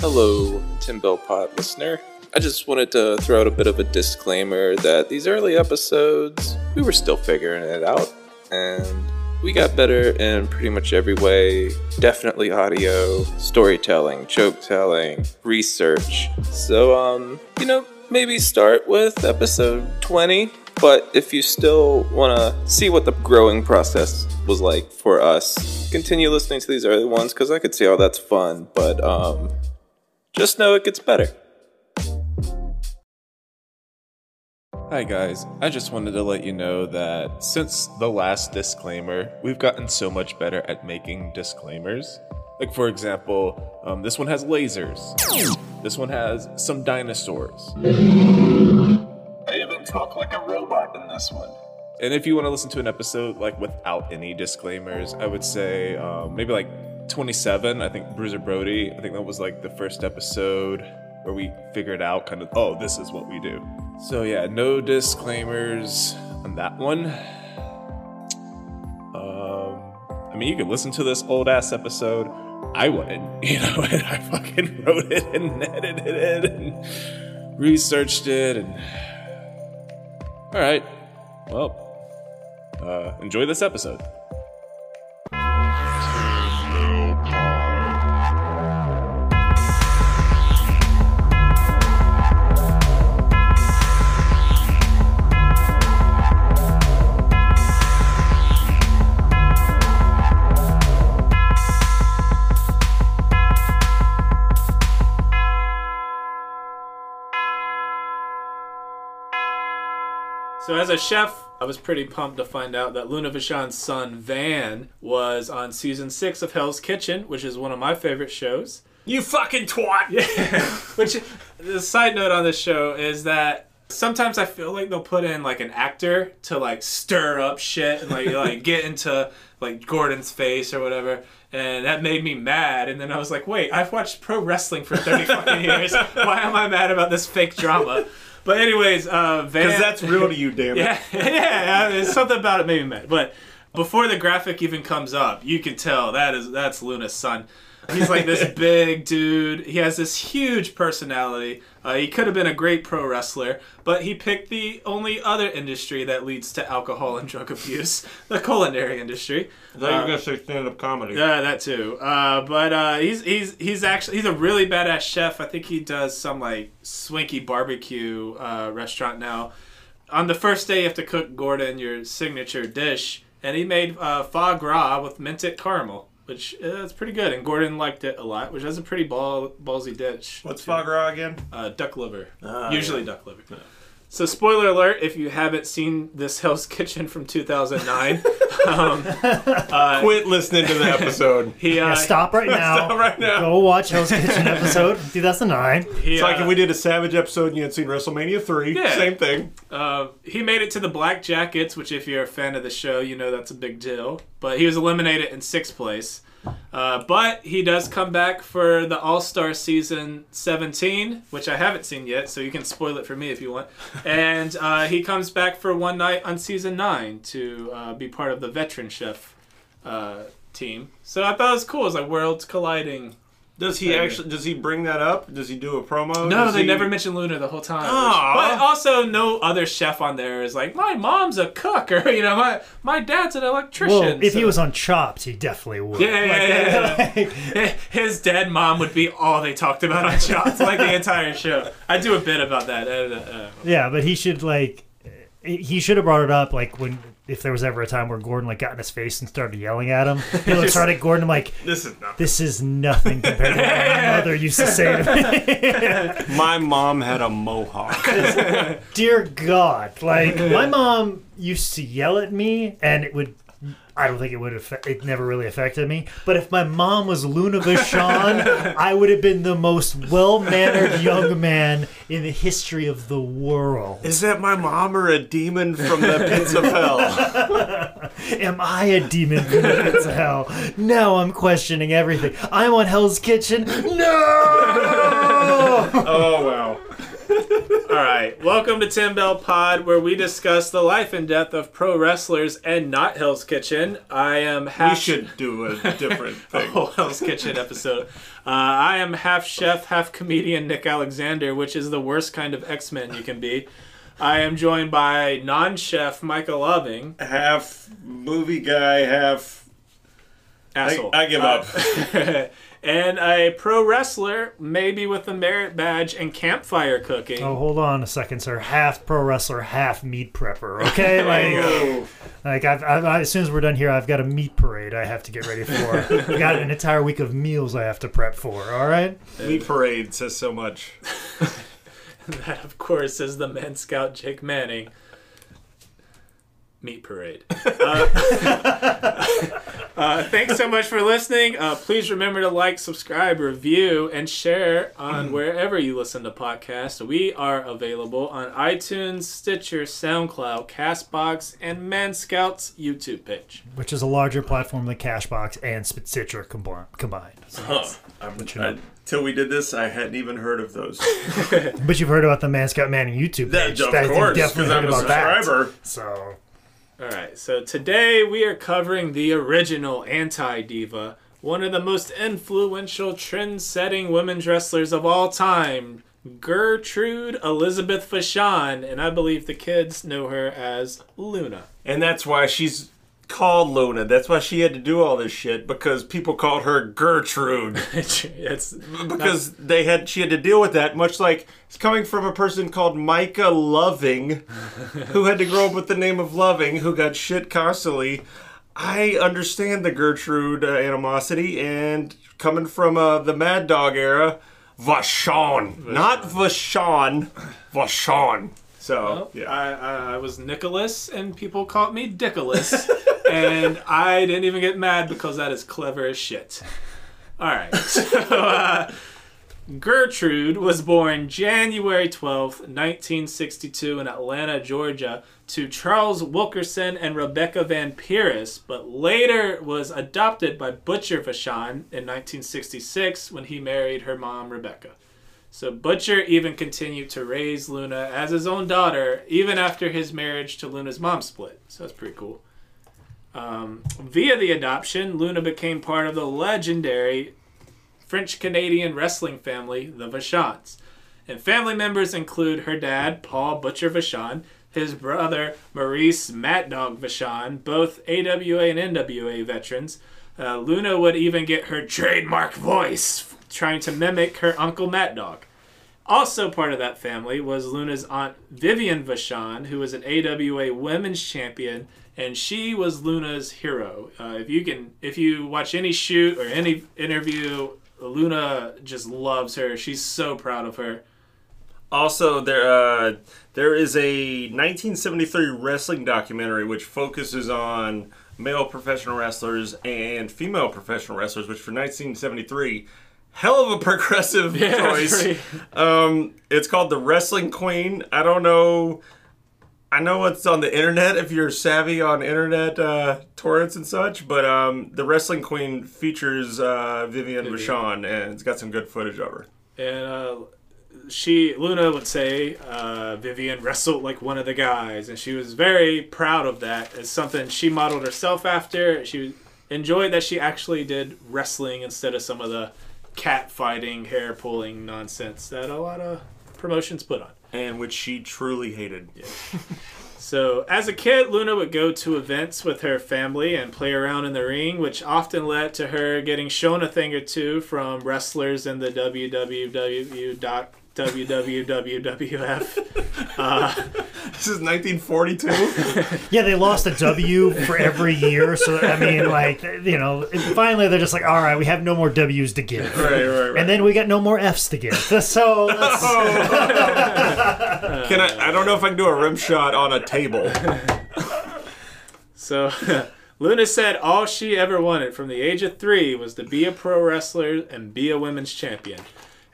Hello, Tim Bell Pod listener. I just wanted to throw out a bit of a disclaimer that these early episodes, we were still figuring it out, and we got better in pretty much every way. Definitely audio, storytelling, joke telling, research. So, um, you know, maybe start with episode 20. But if you still want to see what the growing process was like for us, continue listening to these early ones because I could see how that's fun. But um, just know it gets better. Hi guys, I just wanted to let you know that since the last disclaimer, we've gotten so much better at making disclaimers. Like, for example, um, this one has lasers, this one has some dinosaurs. I even talk like a robot in this one. And if you want to listen to an episode like without any disclaimers, I would say um, maybe like 27. I think Bruiser Brody. I think that was like the first episode where we figured out kind of oh this is what we do. So yeah, no disclaimers on that one. Um, I mean, you could listen to this old ass episode. I wouldn't, you know, and I fucking wrote it and edited it and researched it and. All right, well, uh, enjoy this episode. So as a chef, I was pretty pumped to find out that Luna Vachon's son Van was on season six of Hell's Kitchen, which is one of my favorite shows. You fucking twat! Yeah. which the side note on this show is that sometimes I feel like they'll put in like an actor to like stir up shit and like like get into like Gordon's face or whatever. And that made me mad. And then I was like, wait, I've watched pro wrestling for 30 fucking years. Why am I mad about this fake drama? But anyways, uh, Van. Because that's real to you, damn it. Yeah, yeah, yeah, something about it made me mad. But before the graphic even comes up, you can tell that is that's Luna's son. He's like this big dude. He has this huge personality. Uh, he could have been a great pro wrestler, but he picked the only other industry that leads to alcohol and drug abuse, the culinary industry. I thought you were gonna say stand-up comedy. Yeah, that too. Uh, but uh, he's he's he's actually he's a really badass chef. I think he does some like swanky barbecue uh, restaurant now. On the first day, you have to cook Gordon your signature dish, and he made uh, foie gras with minted caramel, which uh, is pretty good. And Gordon liked it a lot, which is a pretty ball ballsy dish. What's foie gras again? Uh, duck liver. Ah, Usually yeah. duck liver. So, spoiler alert if you haven't seen this Hell's Kitchen from 2009, um, uh, Quit listening to the episode. he, uh, Yeah, stop right now. Stop right now. Go watch Hell's Kitchen episode 2009. he, It's like uh, if we did a Savage episode and you had seen WrestleMania 3. Yeah. Same thing. Uh, he made it to the Black Jackets, which, if you're a fan of the show, you know that's a big deal. But he was eliminated in sixth place. Uh, but he does come back for the All Star season 17, which I haven't seen yet, so you can spoil it for me if you want. And uh, he comes back for one night on season 9 to uh, be part of the veteran chef uh, team. So I thought it was cool. It was like worlds colliding. Does he Segment. actually? Does he bring that up? Does he do a promo? No, Does they he- never mentioned Luna the whole time. which- but also, no other chef on there is like, my mom's a cook, or you know, my my dad's an electrician. Well, if he was on Chopped, he definitely would. yeah, yeah, Like, yeah, yeah, like- yeah. his dead mom would be all they talked about on Chopped, like the entire show. I do a bit about that. Uh, uh, yeah, but he should like he should have brought it up like when if there was ever a time where Gordon like got in his face and started yelling at him. He looked hard at Gordon like This is nothing. this is nothing compared to what my mother used to say to me. My mom had a mohawk. Dear God, like my mom used to yell at me, and it would. I don't think it would affect. It never really affected me. But if my mom was Luna Vachon, I would have been the most well-mannered young man in the history of the world. is that my mom or a demon from the pits of hell? Am I a demon from the pits of hell? Now I'm questioning everything. I'm on Hell's Kitchen. No. Oh wow. All right, welcome to Tim Bell Pod, where we discuss the life and death of pro wrestlers and not Hell's Kitchen. I am half. We should do a different thing. Oh, Hell's Kitchen episode. Uh, I am half chef, half comedian Nick Alexander, which is the worst kind of X Men you can be. I am joined by non chef Michael Loving. Half movie guy, half. Asshole. I give up. Uh, and a pro wrestler, maybe with a merit badge and campfire cooking. Oh, hold on a second, sir. Half pro wrestler, half meat prepper. Okay, like, like I've, I've, I, as soon as we're done here, I've got a meat parade I have to get ready for. I've got an entire week of meals I have to prep for. All right. meat parade says so much. That, of course, is the man scout Jake Manning. Meat Parade. Uh, uh, thanks so much for listening. Uh, please remember to like, subscribe, review, and share on wherever you listen to podcasts. We are available on iTunes, Stitcher, SoundCloud, Castbox, and Man Scout's YouTube page. Which is a larger platform than Castbox and Stitcher combi- combined. So- Huh. I'm, I, till we did this, I hadn't even heard of those. but you've heard about the Man Scout Manning YouTube That, page. of That- course, definitely because I'm a about that. subscriber. So All right, so today we are covering the original anti diva, one of the most influential, trend setting women's wrestlers of all time, Gertrude Elizabeth Vachon, and I believe the kids know her as Luna. And that's why she's called Luna. That's why she had to do all this shit because people called her Gertrude. it's because they had she had to deal with that much like it's coming from a person called Micah Loving who had to grow up with the name of Loving who got shit constantly I understand the Gertrude uh, animosity and coming from uh, the Mad Dog era Vashon not Vashon Vashon so yeah I, I, I was Nicholas, and people called me Dickolas, and I didn't even get mad because that is clever as shit. All right, so uh, Gertrude was born January twelfth, 1962, in Atlanta, Georgia, to Charles Wilkerson and Rebecca Van Pieris, but later was adopted by Butcher Vachon in 1966 when he married her mom, Rebecca. So Butcher even continued to raise Luna as his own daughter, even after his marriage to Luna's mom split. So that's pretty cool. Um, via the adoption, Luna became part of the legendary French Canadian wrestling family, the Vachons. And family members include her dad, Paul Butcher Vachon, his brother, Maurice Mad Dog Vachon, both AWA and NWA veterans. Uh, Luna would even get her trademark voice, trying to mimic her uncle Mad Dog. Also part of that family was Luna's aunt Vivian Vachon, who was an AWA Women's Champion, and she was Luna's hero. Uh, if you can, if you watch any shoot or any interview, Luna just loves her. She's so proud of her. Also, there uh, there is a 1973 wrestling documentary which focuses on male professional wrestlers and female professional wrestlers, which for 1973, hell of a progressive Yeah, choice. pretty- Um, it's called The Wrestling Queen. I don't know. I know it's on the internet if you're savvy on internet uh, torrents and such, but um, The Wrestling Queen features uh, Vivian. Vachon, and it's got some good footage of her. And uh, she, Luna would say, uh, Vivian wrestled like one of the guys, and she was very proud of that. It's something she modeled herself after. She enjoyed that she actually did wrestling instead of some of the cat fighting, hair pulling nonsense that a lot of promotions put on. And which she truly hated. So, as a kid, Luna would go to events with her family and play around in the ring, which often led to her getting shown a thing or two from wrestlers in the www.www.WWF. Uh, This is 1942. yeah, they lost a W for every year. So I mean, like you know, finally they're just like, all right, we have no more W's to give, right, right, right. and then we got no more F's to give. So let's, Can I? I don't know if I can do a rim shot on a table. so, Luna said all she ever wanted from the age of three was to be a pro wrestler and be a women's champion.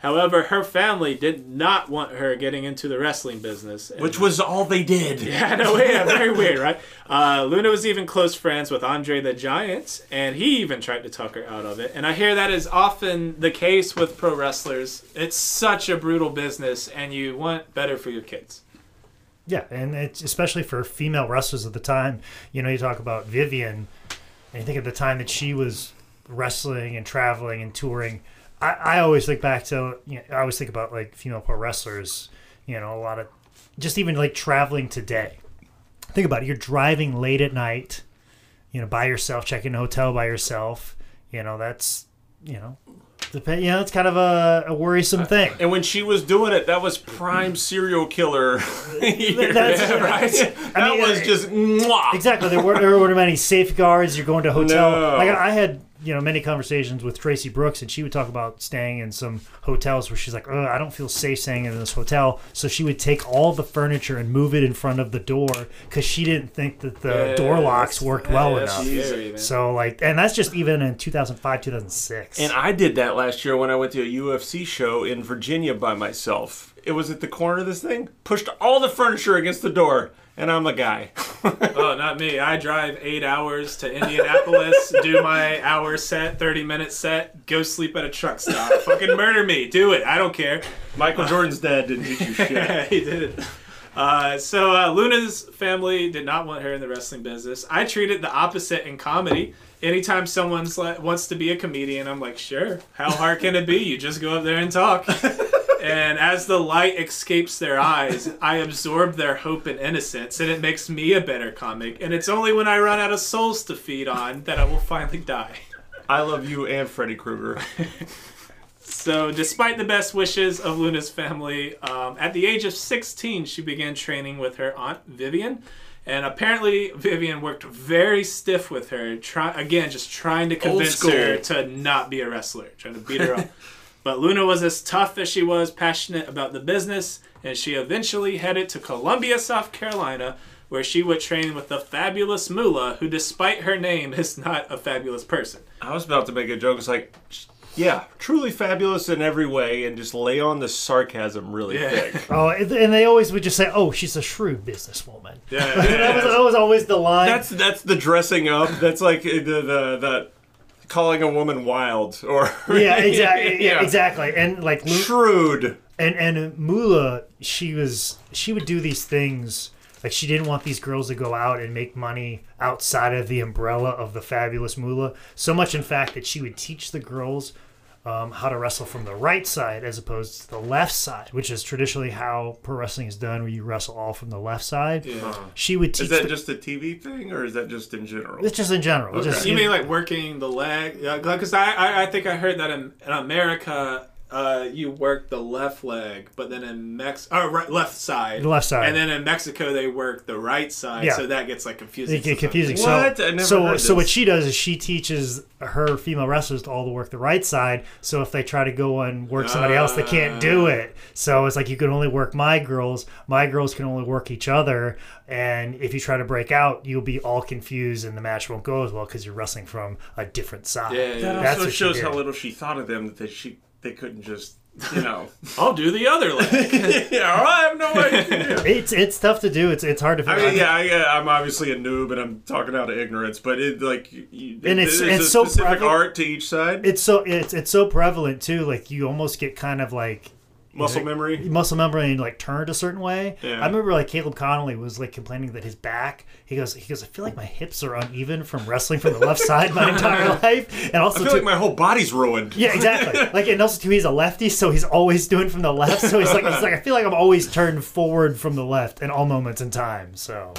However, her family did not want her getting into the wrestling business. and- Which was all they did. yeah, no, yeah, very weird, right? Uh, Luna was even close friends with Andre the Giant, and he even tried to talk her out of it. And I hear that is often the case with pro wrestlers. It's such a brutal business, and you want better for your kids. Yeah, and it's especially for female wrestlers at the time. You know, you talk about Vivian, and you think of the time that she was wrestling and traveling and touring. I, I always think back to, you know, I always think about like female pro wrestlers. You know, a lot of just even like traveling today. Think about it. You're driving late at night, you know, by yourself, checking a hotel by yourself. You know, that's you know, depend. You know, it's kind of a, a worrisome thing. And when she was doing it, that was prime serial killer. That's Yeah, right. that I mean, was uh, just mwah. Exactly. There weren't, there weren't many safeguards. You're going to a hotel. No. Like I had, you know, many conversations with Traci Brooks, and she would talk about staying in some hotels where she's like, "Oh, I don't feel safe staying in this hotel." So she would take all the furniture and move it in front of the door because she didn't think that the Yeah, door locks worked yeah, well that's enough. scary. So like, and that's just even in 2005, 2006. And I did that last year when I went to a UFC show in Virginia by myself. It was at the corner of this thing, pushed all the furniture against the door, and I'm the guy. Oh, not me. I drive eight hours to Indianapolis, do my hour set, 30 minute set, go sleep at a truck stop. Fucking murder me. Do it. I don't care. Michael Jordan's dad didn't teach you shit. Yeah, he did it. Uh, so uh, Luna's family did not want her in the wrestling business. I treat it the opposite in comedy. Anytime someone's like, wants to be a comedian, I'm like, sure. How hard can it be? You just go up there and talk. and as the light escapes their eyes, I absorb their hope and innocence, and it makes me a better comic. And it's only when I run out of souls to feed on that I will finally die. I love you and Freddy Krueger. So, despite the best wishes of Luna's family, um, at the age of 16, she began training with her aunt Vivian. And apparently, Vivian worked very stiff with her, try, again, just trying to convince her to not be a wrestler, trying to beat her up. But Luna was as tough as she was passionate about the business, and she eventually headed to Columbia, South Carolina, where she would train with the fabulous Moolah, who, despite her name, is not a fabulous person. I was about to make a joke. It's like, yeah, truly fabulous in every way, and just lay on the sarcasm really Yeah. thick. oh, and and they always would just say, "Oh, she's a shrewd businesswoman." Yeah, that, was, that was always the line. That's that's the dressing up. That's like the the, the calling a woman wild or yeah, exactly. Yeah, exactly. And like shrewd. and and Moolah, she was she would do these things like she didn't want these girls to go out and make money outside of the umbrella of the fabulous Moolah. So much, in fact, that she would teach the girls um, how to wrestle from the right side as opposed to the left side, which is traditionally how pro wrestling is done, where you wrestle all from the left side. Yeah. She would teach. Is that the- just a TV thing, or is that just in general? it's just in general. Just, You mean like working the leg? Because I, I I think I heard that in, in America, uh, you work the left leg, but then in Mex or right, left side, The left side. and then in Mexico they work the right side. Yeah. So that gets like confusing. They get confusing. What? I So, never so, heard so what she does is she teaches her female wrestlers to all to work the right side. So if they try to go and work somebody else, they can't do it. So it's like you can only work my girls. My girls can only work each other. And if you try to break out, you'll be all confused, and the match won't go as well because you're wrestling from a different side. Yeah, yeah. that That's also shows how little she thought of them. That she they couldn't just you know. I'll do the other leg. yeah, I have no idea. It's it's tough to do. It's it's hard to I figure. mean, yeah, I, uh, I'm obviously a noob and I'm talking out of ignorance, but it like you, you- And it's- there's it's a so specific prevalent. art to each side. It's so it's it's so prevalent too. Like you almost get kind of like Muscle like, memory. muscle memory and like turned a certain way. Yeah. I remember like Caleb Konley was like complaining that his back. He goes, he goes. I feel like my hips are uneven from wrestling from the left side my entire life, and I also feel too, like my whole body's ruined. yeah, exactly. Like and also too, he's a lefty, so he's always doing from the left. So he's like, he's like, I feel like I'm always turned forward from the left in all moments in time. So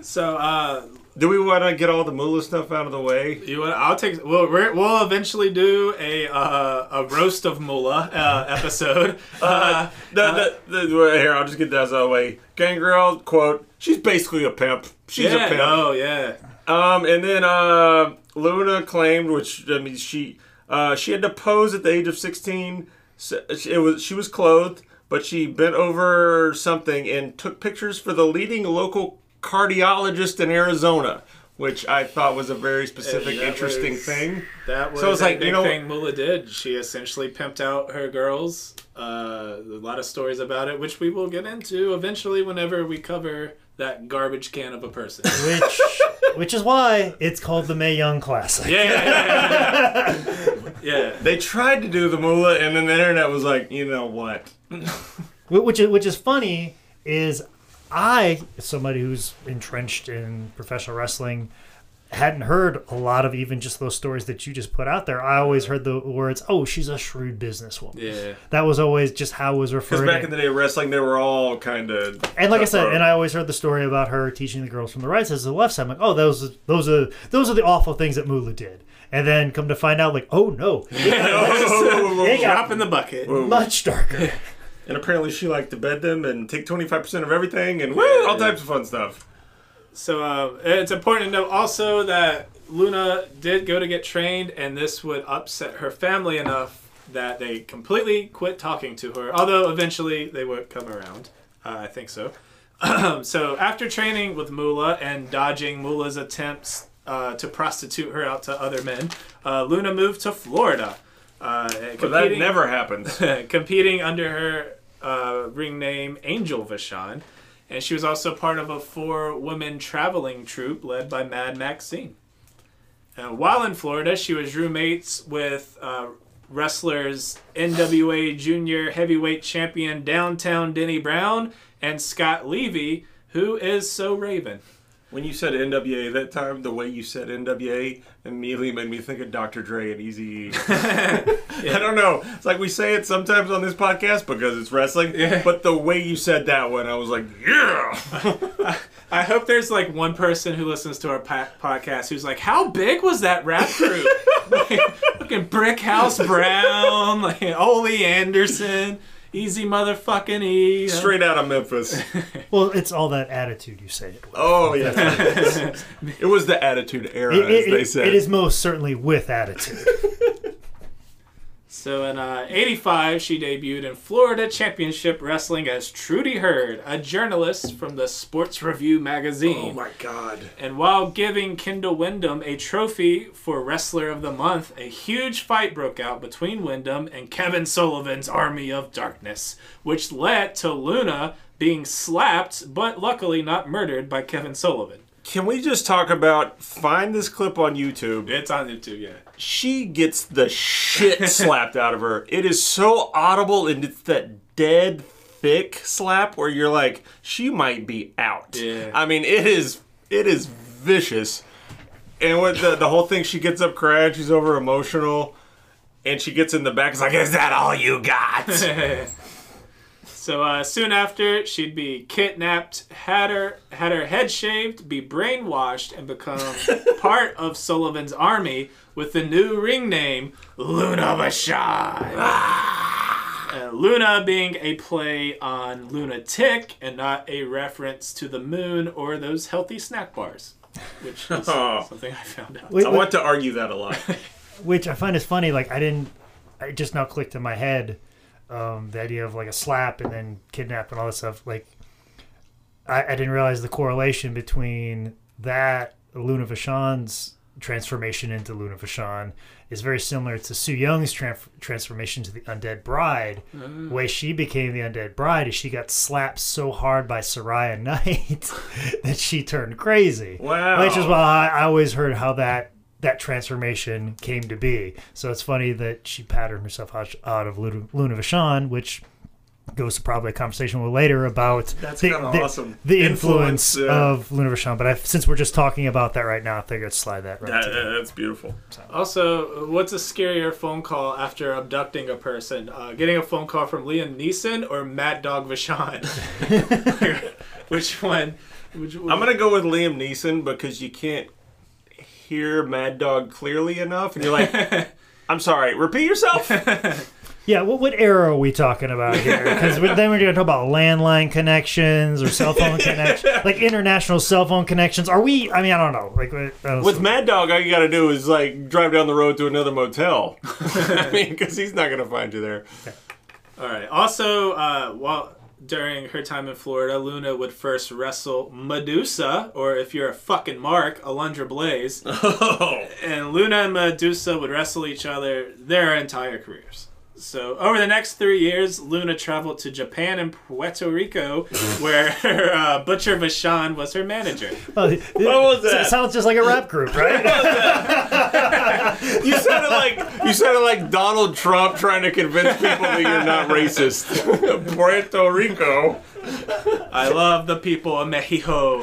so uh, Do we want to get all the moolah stuff out of the way? you want? I'll take. Well, we're, we'll eventually do a uh, a roast of Moolah uh, episode. Uh, The, the, the, well, here, I'll just get that out of the way. Gangrel, quote, she's basically a pimp. She's yeah. a pimp. Oh yeah. Um, and then uh, Luna claimed, which I mean, she uh, she had to pose at the age of sixteen. So It was she was clothed, but she bent over something and took pictures for the leading local cardiologist in Arizona. which I thought was a very specific, that interesting was- thing. That was So it's a like, big you know- thing Moolah did. She essentially pimped out her girls. Uh, a lot of stories about it, which we will get into eventually whenever we cover that garbage can of a person. which which is why it's called the May Young Classic. yeah, yeah, yeah, yeah. yeah. They tried to do the Moolah, and then the internet was like, you know what? Which is which is funny is I, somebody who's entrenched in professional wrestling, hadn't heard a lot of even just those stories that you just put out there. I always heard the words, "Oh, she's a shrewd businesswoman." Yeah. That was always just how it was Because back in the day, wrestling, they were all kind of. and like I said, and I always heard the story about her teaching the girls from the right side to the left side. I'm like, oh, those those are those are the awful things that Moolah did. And then come to find out, like, oh no, oh, it got Drop in the bucket. much darker. And apparently, she liked to bed them and take 25% of everything and woo, all types of fun stuff. So uh, it's important to note also that Luna did go to get trained, and this would upset her family enough that they completely quit talking to her. Although eventually they would come around. Uh, I think so. so after training with Moolah and dodging Moolah's attempts uh, to prostitute her out to other men, uh, Luna moved to Florida. Uh, But that never happens. competing under her uh, ring name Angel Vachon, and she was also part of a four-woman traveling troupe led by Mad Maxine. Uh, while in Florida, she was roommates with uh, wrestlers NWA Junior Heavyweight Champion Downtown Denny Brown and Scott Levy, who is so Raven. When you said NWA that time, the way you said NWA immediately made me think of Dr. Dre and Eazy. I don't know. It's like we say it sometimes on this podcast because it's wrestling, but the way you said that one, I was like, yeah. I hope there's like one person who listens to our podcast who's like, "How big was that rap group? like, fucking Brick House Brown, like Ole Anderson, Eazy motherfucking E." Straight out of Memphis. Well, it's all that attitude you say it with. Oh yeah, it was the Attitude Era, It, as they it- said. it is most certainly with attitude. So in uh, '85, she debuted in Florida Championship Wrestling as Trudy Hurd, a journalist from the Sports Review magazine. Oh my God. And while giving Kendall Windham a trophy for Wrestler of the Month, a huge fight broke out between Windham and Kevin Sullivan's Army of Darkness, which led to Luna being slapped, but luckily not murdered by Kevin Sullivan. Can we just talk about find this clip on YouTube? It's on YouTube, yeah. She gets the shit slapped out of her. It is so audible and it's that dead thick slap where you're like, she might be out. Yeah. I mean, it is it is vicious. And with the the whole thing, she gets up crying, she's over emotional, and she gets in the back. It's like, is that all you got? So uh, soon after, she'd be kidnapped, had her had her head shaved, be brainwashed, and become part of Sullivan's army with the new ring name Luna Vachon. Uh, Luna being a play on lunatic and not a reference to the moon or those healthy snack bars, which is Oh. something I found out. Wait, I wait, want to argue that a lot. which I find is funny. Like I didn't, it just now clicked in my head. Um, the idea of like a slap and then kidnap and all this stuff. Like I, I didn't realize the correlation between that Luna Vachon's transformation into Luna Vachon is very similar to Su Yung's tran- transformation to the Undead Bride. The way she became the Undead Bride is she got slapped so hard by Soraya Knight that she turned crazy. Wow. Which is why I, I always heard how that that transformation came to be. So it's funny that she patterned herself out, out of Luna, Luna Vachon, which goes to probably a conversation we'll later about That's the, the- awesome. the influence, Influence, yeah. of Luna Vachon. But I, since we're just talking about that right now, I figured I'd slide that right That- to that's beautiful. Also, what's a scarier phone call after abducting a person? Uh, getting a phone call from Liam Neeson or Mad Dog Vachon? which one? Which I'm gonna go with Liam Neeson because you can't hear Mad Dog clearly enough, and you're like, "I'm sorry, repeat yourself." Yeah, what, what era are we talking about here? Because then we're going to talk about landline connections or cell phone connections, like international cell phone connections. Are we? I mean, I don't know. Like uh, With Mad Dog, all you gotta do is like drive down the road to another motel. I mean, because he's not gonna find you there. All right. Also, uh, while during her time in Florida, Luna would first wrestle Medusa, or if you're a fucking Mark, Alundra Blaze. Oh. and Luna and Medusa would wrestle each other their entire careers. So over the next three years, Luna traveled to Japan and Puerto Rico, where uh, Butcher Vachon was her manager. Oh, it, was it that? sounds just like a rap group, right? You sounded like you sounded like Donald Trump trying to convince people that you're not racist. Puerto Rico. I love the people of Mexico.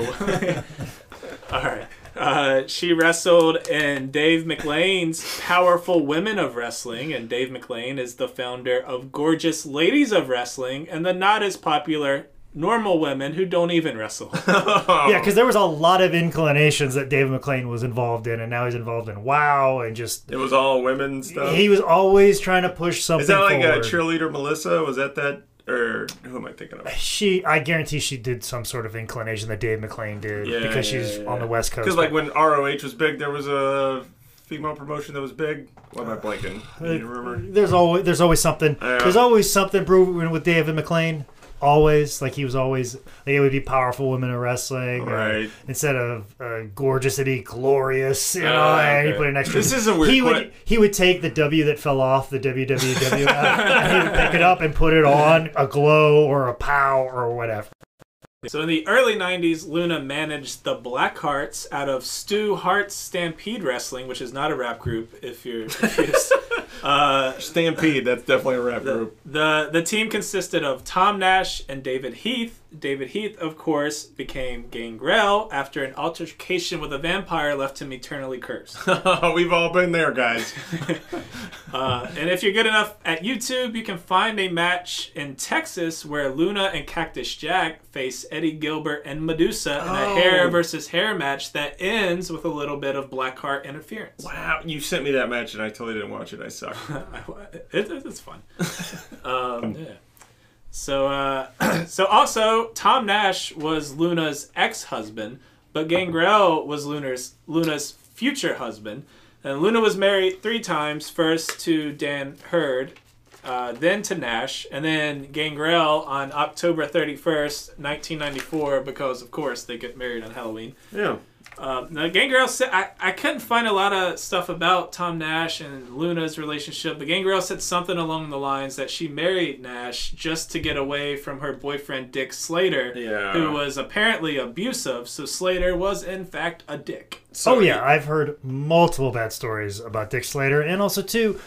All right. Uh, she wrestled in Dave McLean's Powerful Women of Wrestling, and Dave McLean is the founder of Gorgeous Ladies of Wrestling and the not as popular Normal Women Who Don't Even Wrestle. yeah, because there was a lot of inclinations that Dave McLean was involved in, and now he's involved in WoW, and just It was all women stuff. he was always trying to push something. Is that like forward. a cheerleader Melissa? Was that that or who am I thinking of? She, I guarantee she did some sort of inclination that Dave McLean did Yeah, because yeah, she's yeah, on the. West Coast. Because like when ROH was big, there was a female promotion that was big. What am I blanking? Do you uh, remember? there's always there's always something. There's always something brewing with David McLean. Always like he was always like it would be powerful women in wrestling. Right. instead of uh, gorgeous, it'd be glorious. You know, Oh, and he put an extra. This is a weird He would he would take the W that fell off the WWW and he would pick it up and put it on a glow or a pow or whatever. So in the early 90s, Luna managed the Black Hearts out of Stu Hart's Stampede Wrestling, which is not a rap group if you're confused. Uh, Stampede. That's definitely a rap group. the the team consisted of Tom Nash and David Heath. David Heath, of course, became Gangrel after an altercation with a vampire left him eternally cursed. We've all been there, guys. Uh, and if you're good enough at YouTube, you can find a match in Texas where Luna and Cactus Jack face Eddie Gilbert and Medusa in a Oh. hair versus hair match that ends with a little bit of Blackheart interference. Wow, you sent me that match and I totally didn't watch it. I suck. it, it- it's fun. um, yeah. So, uh, so also Tom Nash was Luna's ex-husband, but Gangrel was Luna's Luna's future husband. And Luna was married three times. First to Dan Hurd, uh, then to Nash, and then Gangrel on October thirty first, nineteen ninety four, because of course they get married on Halloween. Yeah. Um, now, Gangrel said I, I couldn't find a lot of stuff about Tom Nash and Luna's relationship, but Gangrel said something along the lines that she married Nash just to get away from her boyfriend Dick Slater, Yeah. who was apparently abusive. So Slater was in fact a dick. So oh yeah, I've heard multiple bad stories about Dick Slater, and also too,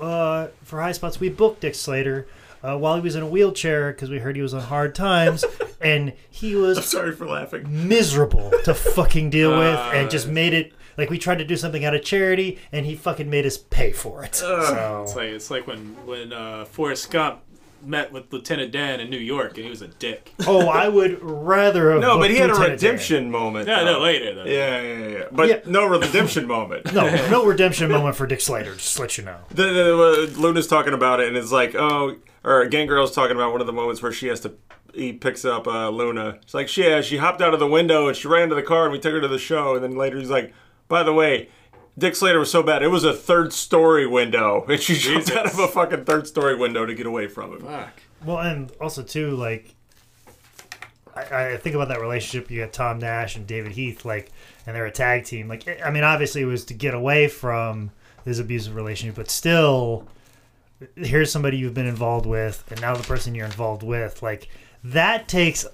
uh, for high spots, we booked Dick Slater uh, while he was in a wheelchair because we heard he was on hard times, and he was I'm was sorry for laughing. miserable to fucking deal with, Uh, and just made it like we tried to do something out of charity, and he fucking made us pay for it. It's so like it's like when when uh, Forrest Gump met with Lieutenant Dan in New York, and he was a dick. oh, I would rather have No, but he had a booked Lieutenant Dan. redemption moment. Yeah, though. no, later though. Yeah, yeah, yeah. But Yeah. no redemption moment. No, no redemption moment for Dick Slater. Just to let you know. The, the, uh, Luna's talking about it, and it's like, oh, or Gangrel's talking about one of the moments where she has to. He picks up uh, Luna. It's like, she, yeah, she hopped out of the window and she ran to the car, and we took her to the show. And then later he's like, by the way, Dick Slater was so bad, it was a third story window, and she jumped Jesus. out of a fucking third story window to get away from him. Fuck. Well, and also too, like I, I think about that relationship. You got Tom Nash and David Heath, like, and they're a tag team. Like, I mean, obviously it was to get away from this abusive relationship, but still, here's somebody you've been involved with, and now the person you're involved with, like, that takes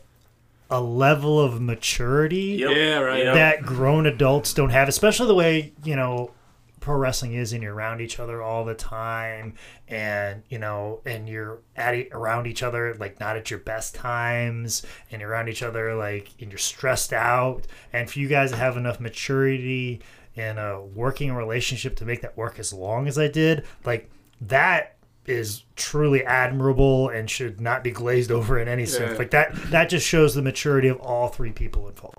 a level of maturity Yep. Yeah, right. Yep. that grown adults don't have, especially the way you know pro wrestling is, and you're around each other all the time, and you know, and you're at e- around each other like not at your best times, and you're around each other like and you're stressed out, and for you guys to have enough maturity in a working relationship to make that work as long as I did, like that is truly admirable and should not be glazed over in any sense. Yeah. Like that that just shows the maturity of all three people involved.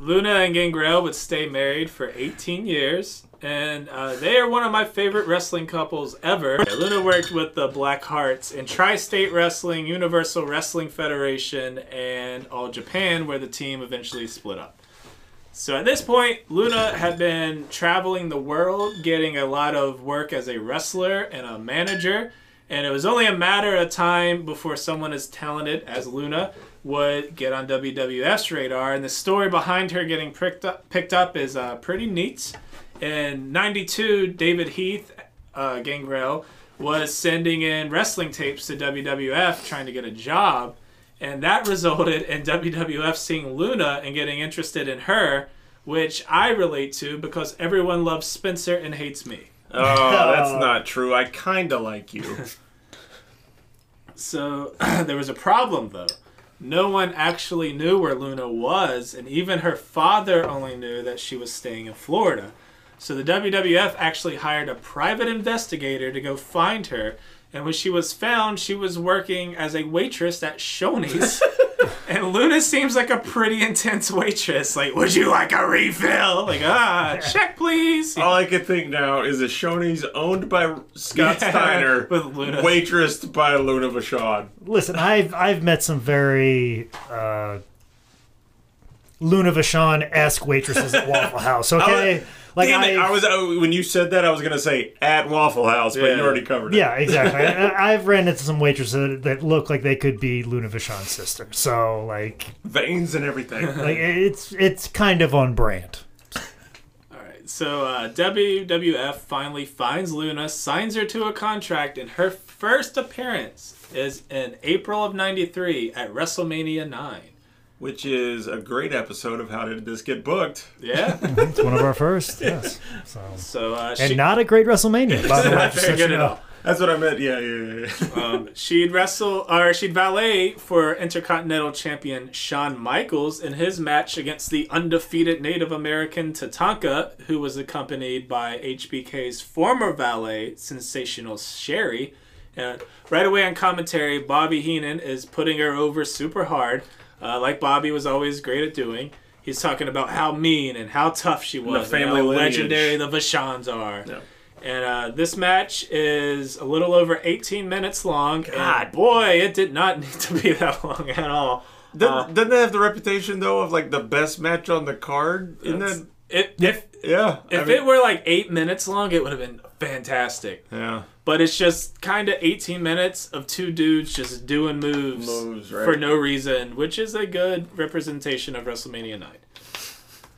Luna and Gangrel would stay married for 18 years, and uh, they are one of my favorite wrestling couples ever. Luna worked with the Black Hearts in Tri State Wrestling, Universal Wrestling Federation, and All Japan, where the team eventually split up. So at this point, Luna had been traveling the world, getting a lot of work as a wrestler and a manager. And it was only a matter of time before someone as talented as Luna would get on WWF's radar. And the story behind her getting picked up, picked up is uh, pretty neat. In 92, David Heath, uh, Gangrel, was sending in wrestling tapes to WWF trying to get a job. And that resulted in WWF seeing Luna and getting interested in her, which I relate to because everyone loves Spencer and hates me. Oh, that's not true. I kind of like you. So there was a problem though. No one actually knew where Luna was, and even her father only knew that she was staying in Florida. So the WWF actually hired a private investigator to go find her. And when she was found, she was working as a waitress at Shoney's. and Luna seems like a pretty intense waitress. Like, would you like a refill? Like, ah, check please. All I can think now is a Shoney's owned by Scott Yeah, Steiner, with Luna. waitressed by Luna Vachon. Listen, I've I've met some very uh, Luna Vachon esque waitresses at Waffle House. Okay, like Damn it! I, I was uh, when you said that I was gonna say at Waffle House, but Yeah. you already covered it. yeah, exactly. I, I've ran into some waitresses that, that look like they could be Luna Vachon's sister. So like, veins and everything. like it's it's kind of on brand. All right, so uh, WWF finally finds Luna, signs her to a contract, and her first appearance is in April of '93 at WrestleMania 9. Which is a great episode of How Did This Get Booked? Yeah. It's one of our first, yes. So So uh, and she, not a great WrestleMania, by the way. not just very so you good at know. all. That's what I meant. Yeah, yeah, yeah. Um, she'd wrestle or she'd valet for Intercontinental Champion Shawn Michaels in his match against the undefeated Native American Tatanka, who was accompanied by HBK's former valet, Sensational Sherry. And right away on commentary, Bobby Heenan is putting her over super hard, uh, like Bobby was always great at doing. He's talking about how mean and how tough she was, the family how legendary the Vachons are. Yeah. And uh, this match is a little over 18 minutes long. God. And boy, it did not need to be that long at all. Didn't, Uh, doesn't they have the reputation though of like the best match on the card? In that, It, if yeah. if I mean- it were like eight minutes long, it would have been fantastic. yeah. But it's just kind of 18 minutes of two dudes just doing moves, Moves, right. for no reason, which is a good representation of WrestleMania 9.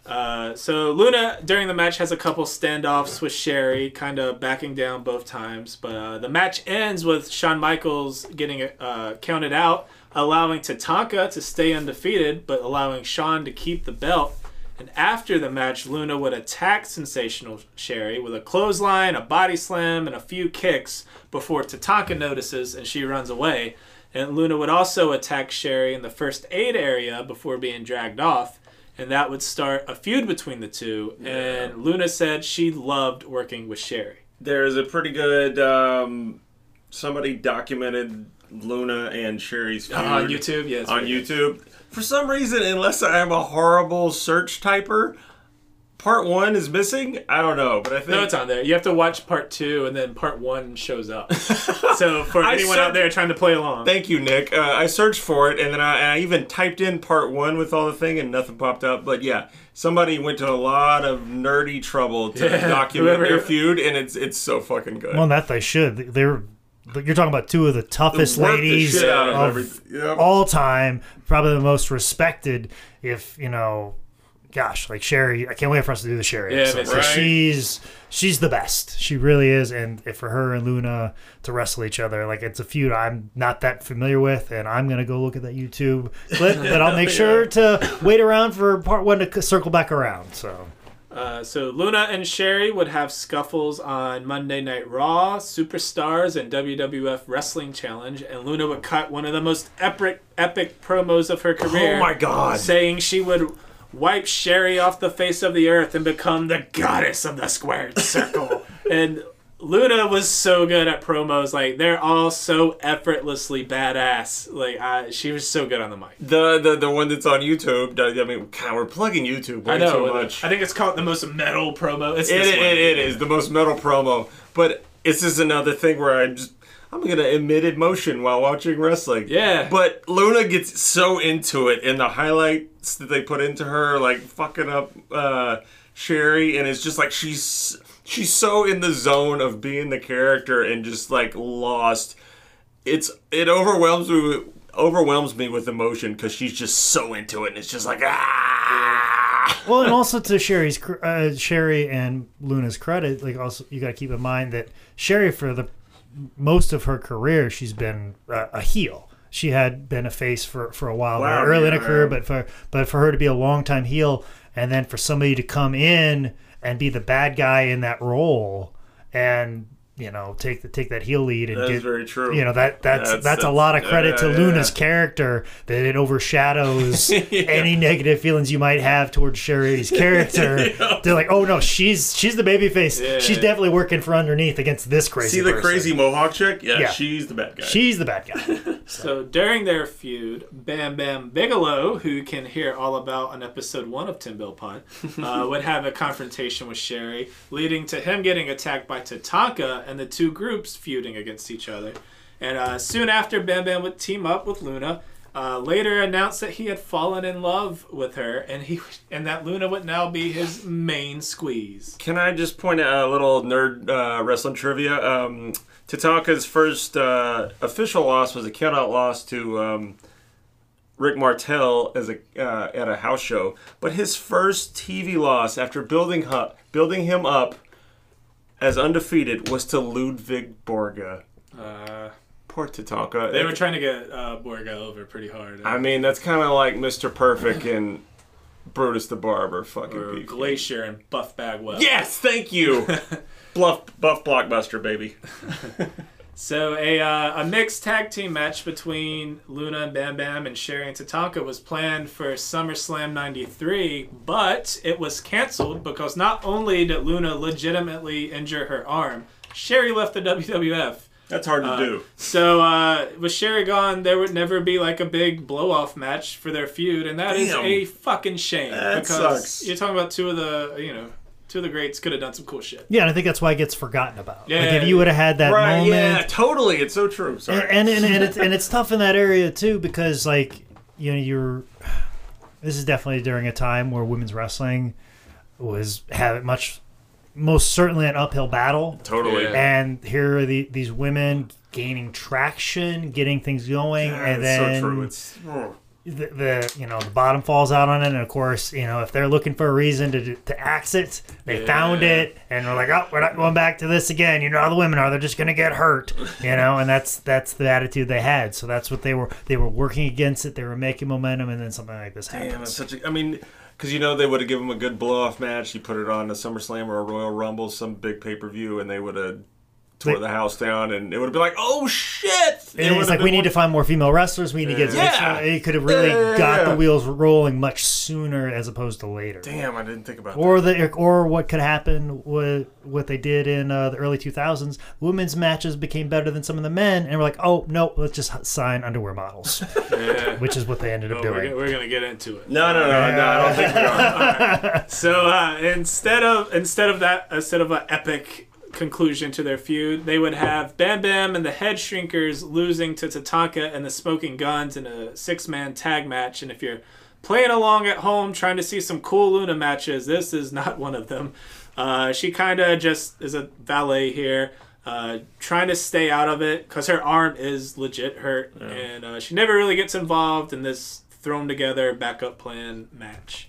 Uh, so Luna during the match has a couple standoffs with Sherry, kind of backing down both times. But uh, the match ends with Shawn Michaels getting uh, counted out, allowing Tatanka to stay undefeated, but allowing Shawn to keep the belt. And after the match, Luna would attack Sensational Sherry with a clothesline, a body slam, and a few kicks before Tatanka notices and she runs away. And Luna would also attack Sherry in the first aid area before being dragged off. And that would start a feud between the two. And Luna said she loved working with Sherry. There's a pretty good. Um, somebody documented Luna and Sherry's feud on YouTube, yes. on YouTube. For some reason, unless I am a horrible search typer, part one is missing. I don't know, but I think No, it's on there. You have to watch part two, and then part one shows up. so for anyone said- out there trying to play along, Thank you, Nick. Uh, I searched for it, and then I, and I even typed in part one with all the thing, and nothing popped up. But yeah, somebody went to a lot of nerdy trouble to Yeah, document whoever- their feud, and it's it's so fucking good. Well, that they should. They're you're talking about two of the toughest the ladies shit of of. Yep. all time, probably the most respected. If you know, gosh, like Sherry, I can't wait for us to do the Sherry. Yeah, episode. right. she's she's the best. She really is. And if for her and Luna to wrestle each other, like it's a feud I'm not that familiar with, and I'm gonna go look at that YouTube clip. but I'll make sure to wait around for part one to circle back around. So. Uh, so Luna and Sherry would have scuffles on Monday Night Raw, Superstars, and WWF Wrestling Challenge, and Luna would cut one of the most epic epic promos of her career. Oh my God. Saying she would wipe Sherry off the face of the earth and become the goddess of the squared circle. and Luna was so good at promos; like they're all so effortlessly badass. Like I, she was so good on the mic. The, the the one that's on YouTube. I mean, God, we're plugging YouTube way I know. too much. I think it's called the most metal promo. It's It, this it, it is the most metal promo, but it's just another thing where I'm just I'm gonna emit emotion while watching wrestling. Yeah. But Luna gets so into it, and the highlights that they put into her, like fucking up uh, Sherry, and it's just like she's she's so in the zone of being the character and just like lost. It's it overwhelms me overwhelms me with emotion because she's just so into it, and it's just like ah. well, and also to Sherry's uh, Sherry and Luna's credit, like also you got to keep in mind that Sherry for the most of her career she's been uh, a heel. She had been a face for, for a while Wow, early in yeah, her career, but for but for her to be a long time heel and then for somebody to come in and be the bad guy in that role. And you know take the take that heel lead and That is get very true. you know that that's that's, That's- a lot of that's- credit to yeah, Luna's yeah. character that it overshadows any negative feelings you might have towards Sherry's character. They're like, oh no, she's she's the baby face. Yeah. She's definitely working for underneath against this crazy. See the person. crazy mohawk chick? Yeah, Yeah. she's the bad guy. She's the bad guy. So during their feud, Bam Bam Bigelow, who can hear all about on episode one of Tim Bill Pod, uh, would have a confrontation with Sherry, leading to him getting attacked by Tatanka and the two groups feuding against each other. And uh, soon after, Bam Bam would team up with Luna. Uh, later announced that he had fallen in love with her, and he and that Luna would now be his main squeeze. Can I just point out a little nerd uh, wrestling trivia? Um, Tatanka's first uh, official loss was a countout loss to um, Rick Martel as a uh, at a house show, but his first TV loss after building up, building him up as undefeated was to Ludwig Borga. Uh, Poor Tatanka. they were trying to get uh, Borga over pretty hard. I mean, that's kind of like Mr. Perfect and Brutus the Barber. Fucking or beef. Glacier and Buff Bagwell. Yes, thank you. Bluff, buff blockbuster, baby. So a uh, a mixed tag team match between Luna and Bam Bam and Sherry and Tatanka was planned for SummerSlam '93, but it was canceled because not only did Luna legitimately injure her arm, Sherry left the WWF. That's hard to do. So uh, with Sherry gone, there would never be like a big blow off match for their feud, and that is Damn. a fucking shame That because sucks. you're talking about two of the you know two of the greats could have done some cool shit. Yeah, and I think that's why it gets forgotten about. Yeah, like if you would have had that Right? moment, Yeah, totally. It's so true. Sorry. and and, and, it's and it's tough in that area too because like you know you're this is definitely during a time where women's wrestling was have much most certainly an uphill battle totally. Yeah. and here are the, these women gaining traction getting things going and it's then so true. It's oh. The, the you know the bottom falls out on it. And of course you know if they're looking for a reason to to axe it they Yeah. found it. And they're like oh we're not going back to this again. You know how the women are. They're just gonna get hurt you know? And that's that's the attitude they had. So that's what they were they were working against it. They were making momentum. And then something like this Damn, that's such a. I mean, because you know they would have given him a good blow off match. You put it on a SummerSlam or a Royal Rumble, some big pay per view, and they would have tore They- the house down, and it would have been like, oh shit! and was like we need to find more female wrestlers. We need to get. Yeah. It could have really Yeah, yeah, got the wheels rolling much sooner as opposed to later. Damn, I didn't think about that. Or the or what could happen with what they did in uh, the early 2000s. Women's matches became better than some of the men, and we're like, oh no, let's just sign underwear models, Yeah. which is what they ended up Oh, we're, doing. we're gonna get into it. No, no, no, no. I don't think we are. So uh, instead of instead of that instead of an epic conclusion to their feud, they would have Bam Bam and the Head Shrinkers losing to Tatanka and the Smoking Guns in a six man tag match. And if you're playing along at home trying to see some cool Luna matches, this is not one of them. Uh, she kind of just is a valet here. Uh, trying to stay out of it because her arm is legit hurt, and uh, she never really gets involved in this thrown together backup plan match.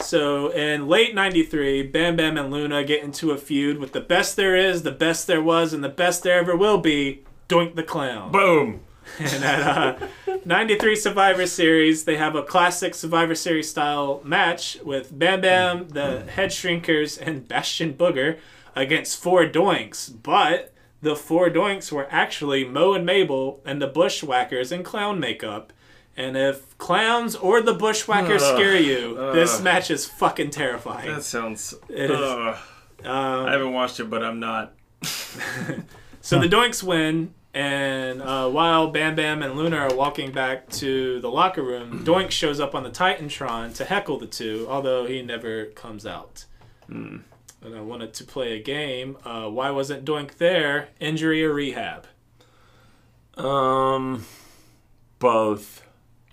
So in late '93, Bam Bam and Luna get into a feud with the best there is, the best there was, and the best there ever will be. Doink the Clown. Boom. And at uh, 93 Survivor Series, they have a classic Survivor Series style match with Bam Bam, the Head Shrinkers, and Bastion Booger against four Doinks. But the four Doinks were actually Mo and Mabel and the Bushwhackers in clown makeup. And if clowns or the Bushwhackers Ugh. scare you, this match is fucking terrifying. That sounds. It is. Um, I haven't watched it, but I'm not. So the Doinks win, and uh, while Bam Bam and Luna are walking back to the locker room, Doink shows up on the Titantron to heckle the two, although he never comes out. And I wanted to play a game. Uh, why wasn't Doink there? Injury or rehab? Um, both.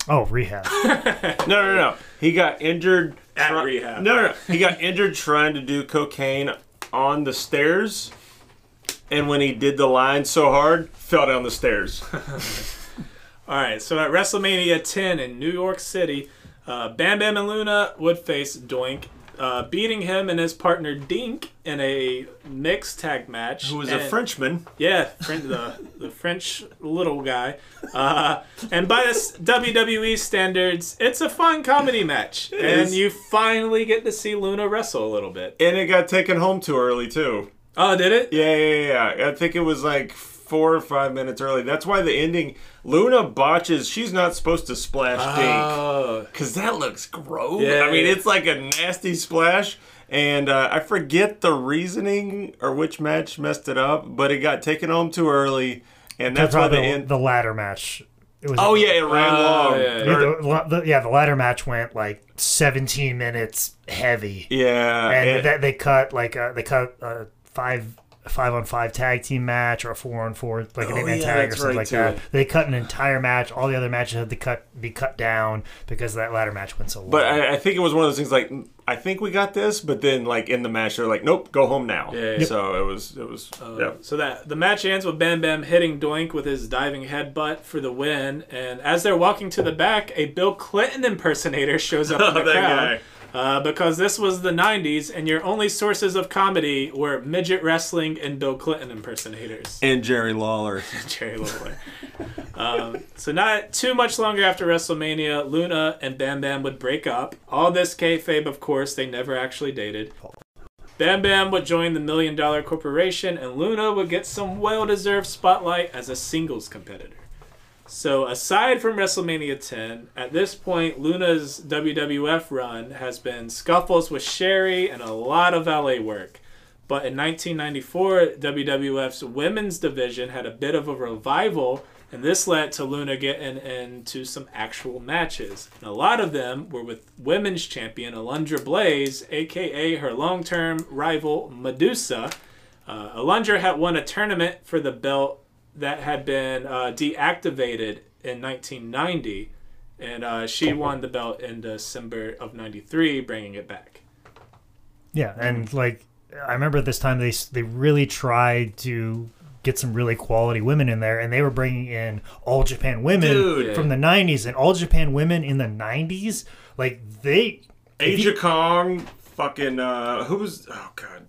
Oh, rehab. No, no, no. He got injured At try- rehab. No, no, no. He got injured trying to do cocaine on the stairs, and when he did the line so hard, fell down the stairs. All right, so at WrestleMania 10 in New York City, uh, Bam Bam and Luna would face Doink, uh, beating him and his partner Dink in a mixed tag match. Who was a Frenchman? Yeah, the the French little guy. Uh, and by this WWE standards, it's a fun comedy match, and is. you finally get to see Luna wrestle a little bit. And it got taken home too early too. Oh, did it? Yeah, yeah, yeah. yeah. I think it was like four or five minutes early. That's why the ending. Luna botches. She's not supposed to splash Dink. Oh, Cause that looks gross. Yeah, I mean, yeah. it's like a nasty splash, and uh, I forget the reasoning or which match messed it up, but it got taken home too early, and that's, That's why why the the, end. the ladder match. It was oh yeah, it ran Oh, long. yeah, Yeah, Or- the, the, yeah, the ladder match went like 17 minutes heavy, yeah, and and- that they cut like uh, they cut a five five on five tag team match or a four on four like an Oh, eight man yeah, tag or something right, like that. They cut an entire match. All the other matches had to cut be cut down because that ladder match went so long. but I, I think it was one of those things like mm, I think we got this, but then like in the match they're like, nope, go home now. Yeah, yeah. So it was it was uh, yeah. So that the match ends with Bam Bam hitting Doink with his diving headbutt for the win, and as they're walking to the back, a Bill Clinton impersonator shows up in the Oh, that crowd. guy. Uh, because this was the 90s, and your only sources of comedy were midget wrestling and Bill Clinton impersonators. and Jerry Lawler. Jerry Lawler. um, so not too much longer after WrestleMania, Luna and Bam Bam would break up. All this kayfabe, of course, they never actually dated. Bam Bam would join the Million Dollar Corporation, and Luna would get some well-deserved spotlight as a singles competitor. So aside from WrestleMania 10, at this point, Luna's WWF run has been scuffles with Sherry and a lot of valet work. But in 1994, WWF's women's division had a bit of a revival, and this led to Luna getting into some actual matches. And a lot of them were with women's champion Alundra Blaze, aka her long term rival Medusa. Uh, Alundra had won a tournament for the belt that had been uh, deactivated in 1990, and uh, she won the belt in December of 93, bringing it back. Yeah, and like I remember this time they they really tried to get some really quality women in there, and they were bringing in all Japan women Dude. from the '90s, and all Japan women in the '90s, like they Aja Kong, fucking uh, who was? Oh god,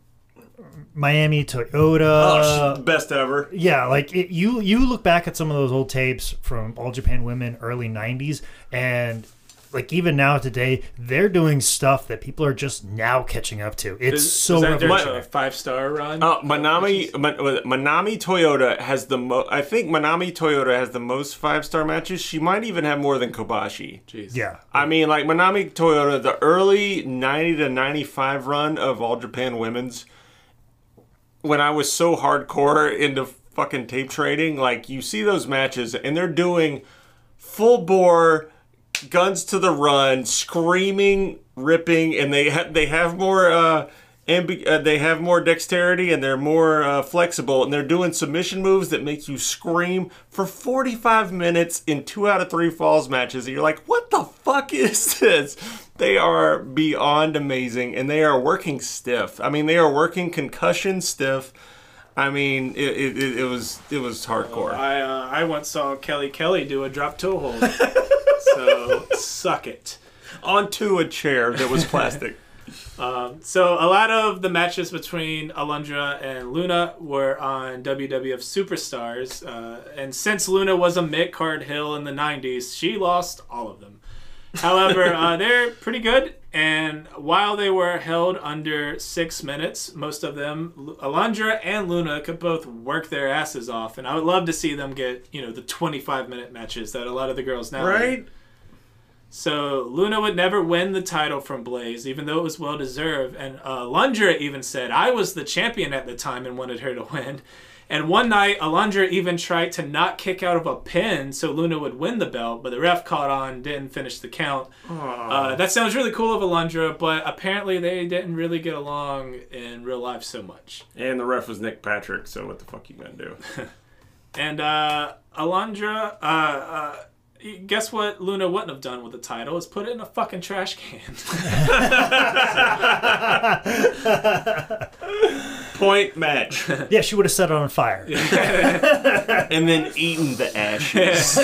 Manami Toyota. oh, she's best ever. yeah, like it, you you look back at some of those old tapes from All Japan Women early '90s, and like even now today, they're doing stuff that people are just now catching up to. It's Is- so was that during revolutionary. a five star run? Uh, Manami Man- Manami Toyota has the most. I think Manami Toyota has the most five star matches. She might even have more than Kobashi. Jeez. Yeah, I mean, like Manami Toyota, the early ninety to ninety five run of All Japan Women's. When I was so hardcore into fucking tape trading, like you see those matches and they're doing full bore guns to the run, screaming, ripping, and they ha- they have more uh, ambi- uh, they have more dexterity and they're more uh, flexible, and they're doing submission moves that make you scream for 45 minutes in two out of three falls matches. And you're like, what the fuck is this? They are beyond amazing, and they are working stiff. I mean, they are working concussion stiff. I mean, it, it, it, was it was hardcore. I uh, I once saw Kelly Kelly do a drop toe hold. so suck it. onto a chair that was plastic. So a lot of the matches between Alundra and Luna were on WWF Superstars, uh, and since Luna was a mid card heel in the '90s, she lost all of them. However, uh, they're pretty good, and while they were held under six minutes, most of them, Lu- Alundra and Luna, could both work their asses off, and I would love to see them get you know the 25 minute matches that a lot of the girls now do. So Luna would never win the title from Blaze, even though it was well deserved. And uh, Alundra even said, "I was the champion at the time and wanted her to win." And one night, Alundra even tried to not kick out of a pin so Luna would win the belt, but the ref caught on, didn't finish the count. Uh, that sounds really cool of Alundra, but apparently they didn't really get along in real life so much. And the ref was Nick Patrick, so what the fuck you gonna do? And uh, Alundra, uh, uh, guess what Luna wouldn't have done with the title is put it in a fucking trash can. Point match. Yeah, she would have set it on fire. and then eaten the ashes.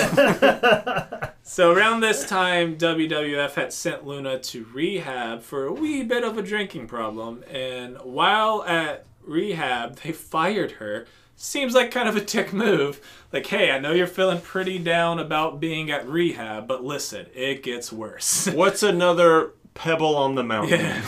so around this time, WWF had sent Luna to rehab for a wee bit of a drinking problem, and while at rehab, they fired her. Seems like kind of a tick move. Like, hey, I know you're feeling pretty down about being at rehab, but listen, it gets worse. What's another pebble on the mountain?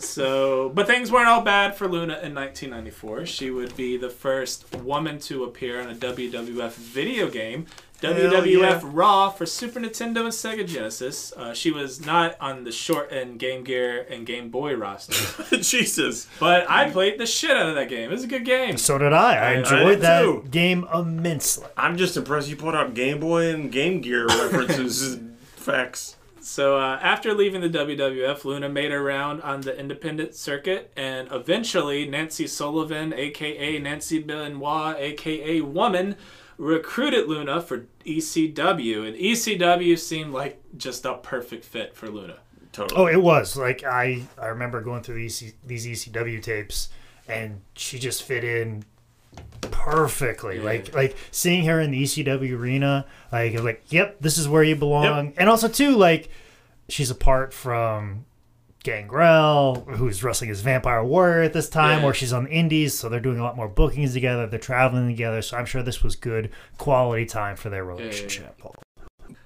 So, but things weren't all bad for Luna in 1994. She would be the first woman to appear on a WWF video game, WWF yeah. Raw for Super Nintendo and Sega Genesis. Uh, she was not on the short end Game Gear and Game Boy roster, Jesus. but I played the shit out of that game. It was a good game. So did I. I I enjoyed did that too. game immensely. I'm just impressed you put out Game Boy and Game Gear references. Facts. So uh, after leaving the WWF, Luna made her round on the independent circuit, and eventually Nancy Sullivan, aka Nancy Benoit, aka Woman, recruited Luna for ECW, and ECW seemed like just a perfect fit for Luna. Totally. Oh, it was like I I remember going through these E these ECW tapes, and she just fit in perfectly. Yeah. Like like seeing her in the ECW arena, like like yep, this is where you belong. And also too like she's apart from Gangrel, who's wrestling as Vampire Warrior at this time, Yeah. or she's on the Indies, so they're doing a lot more bookings together. They're traveling together, so I'm sure this was good quality time for their relationship.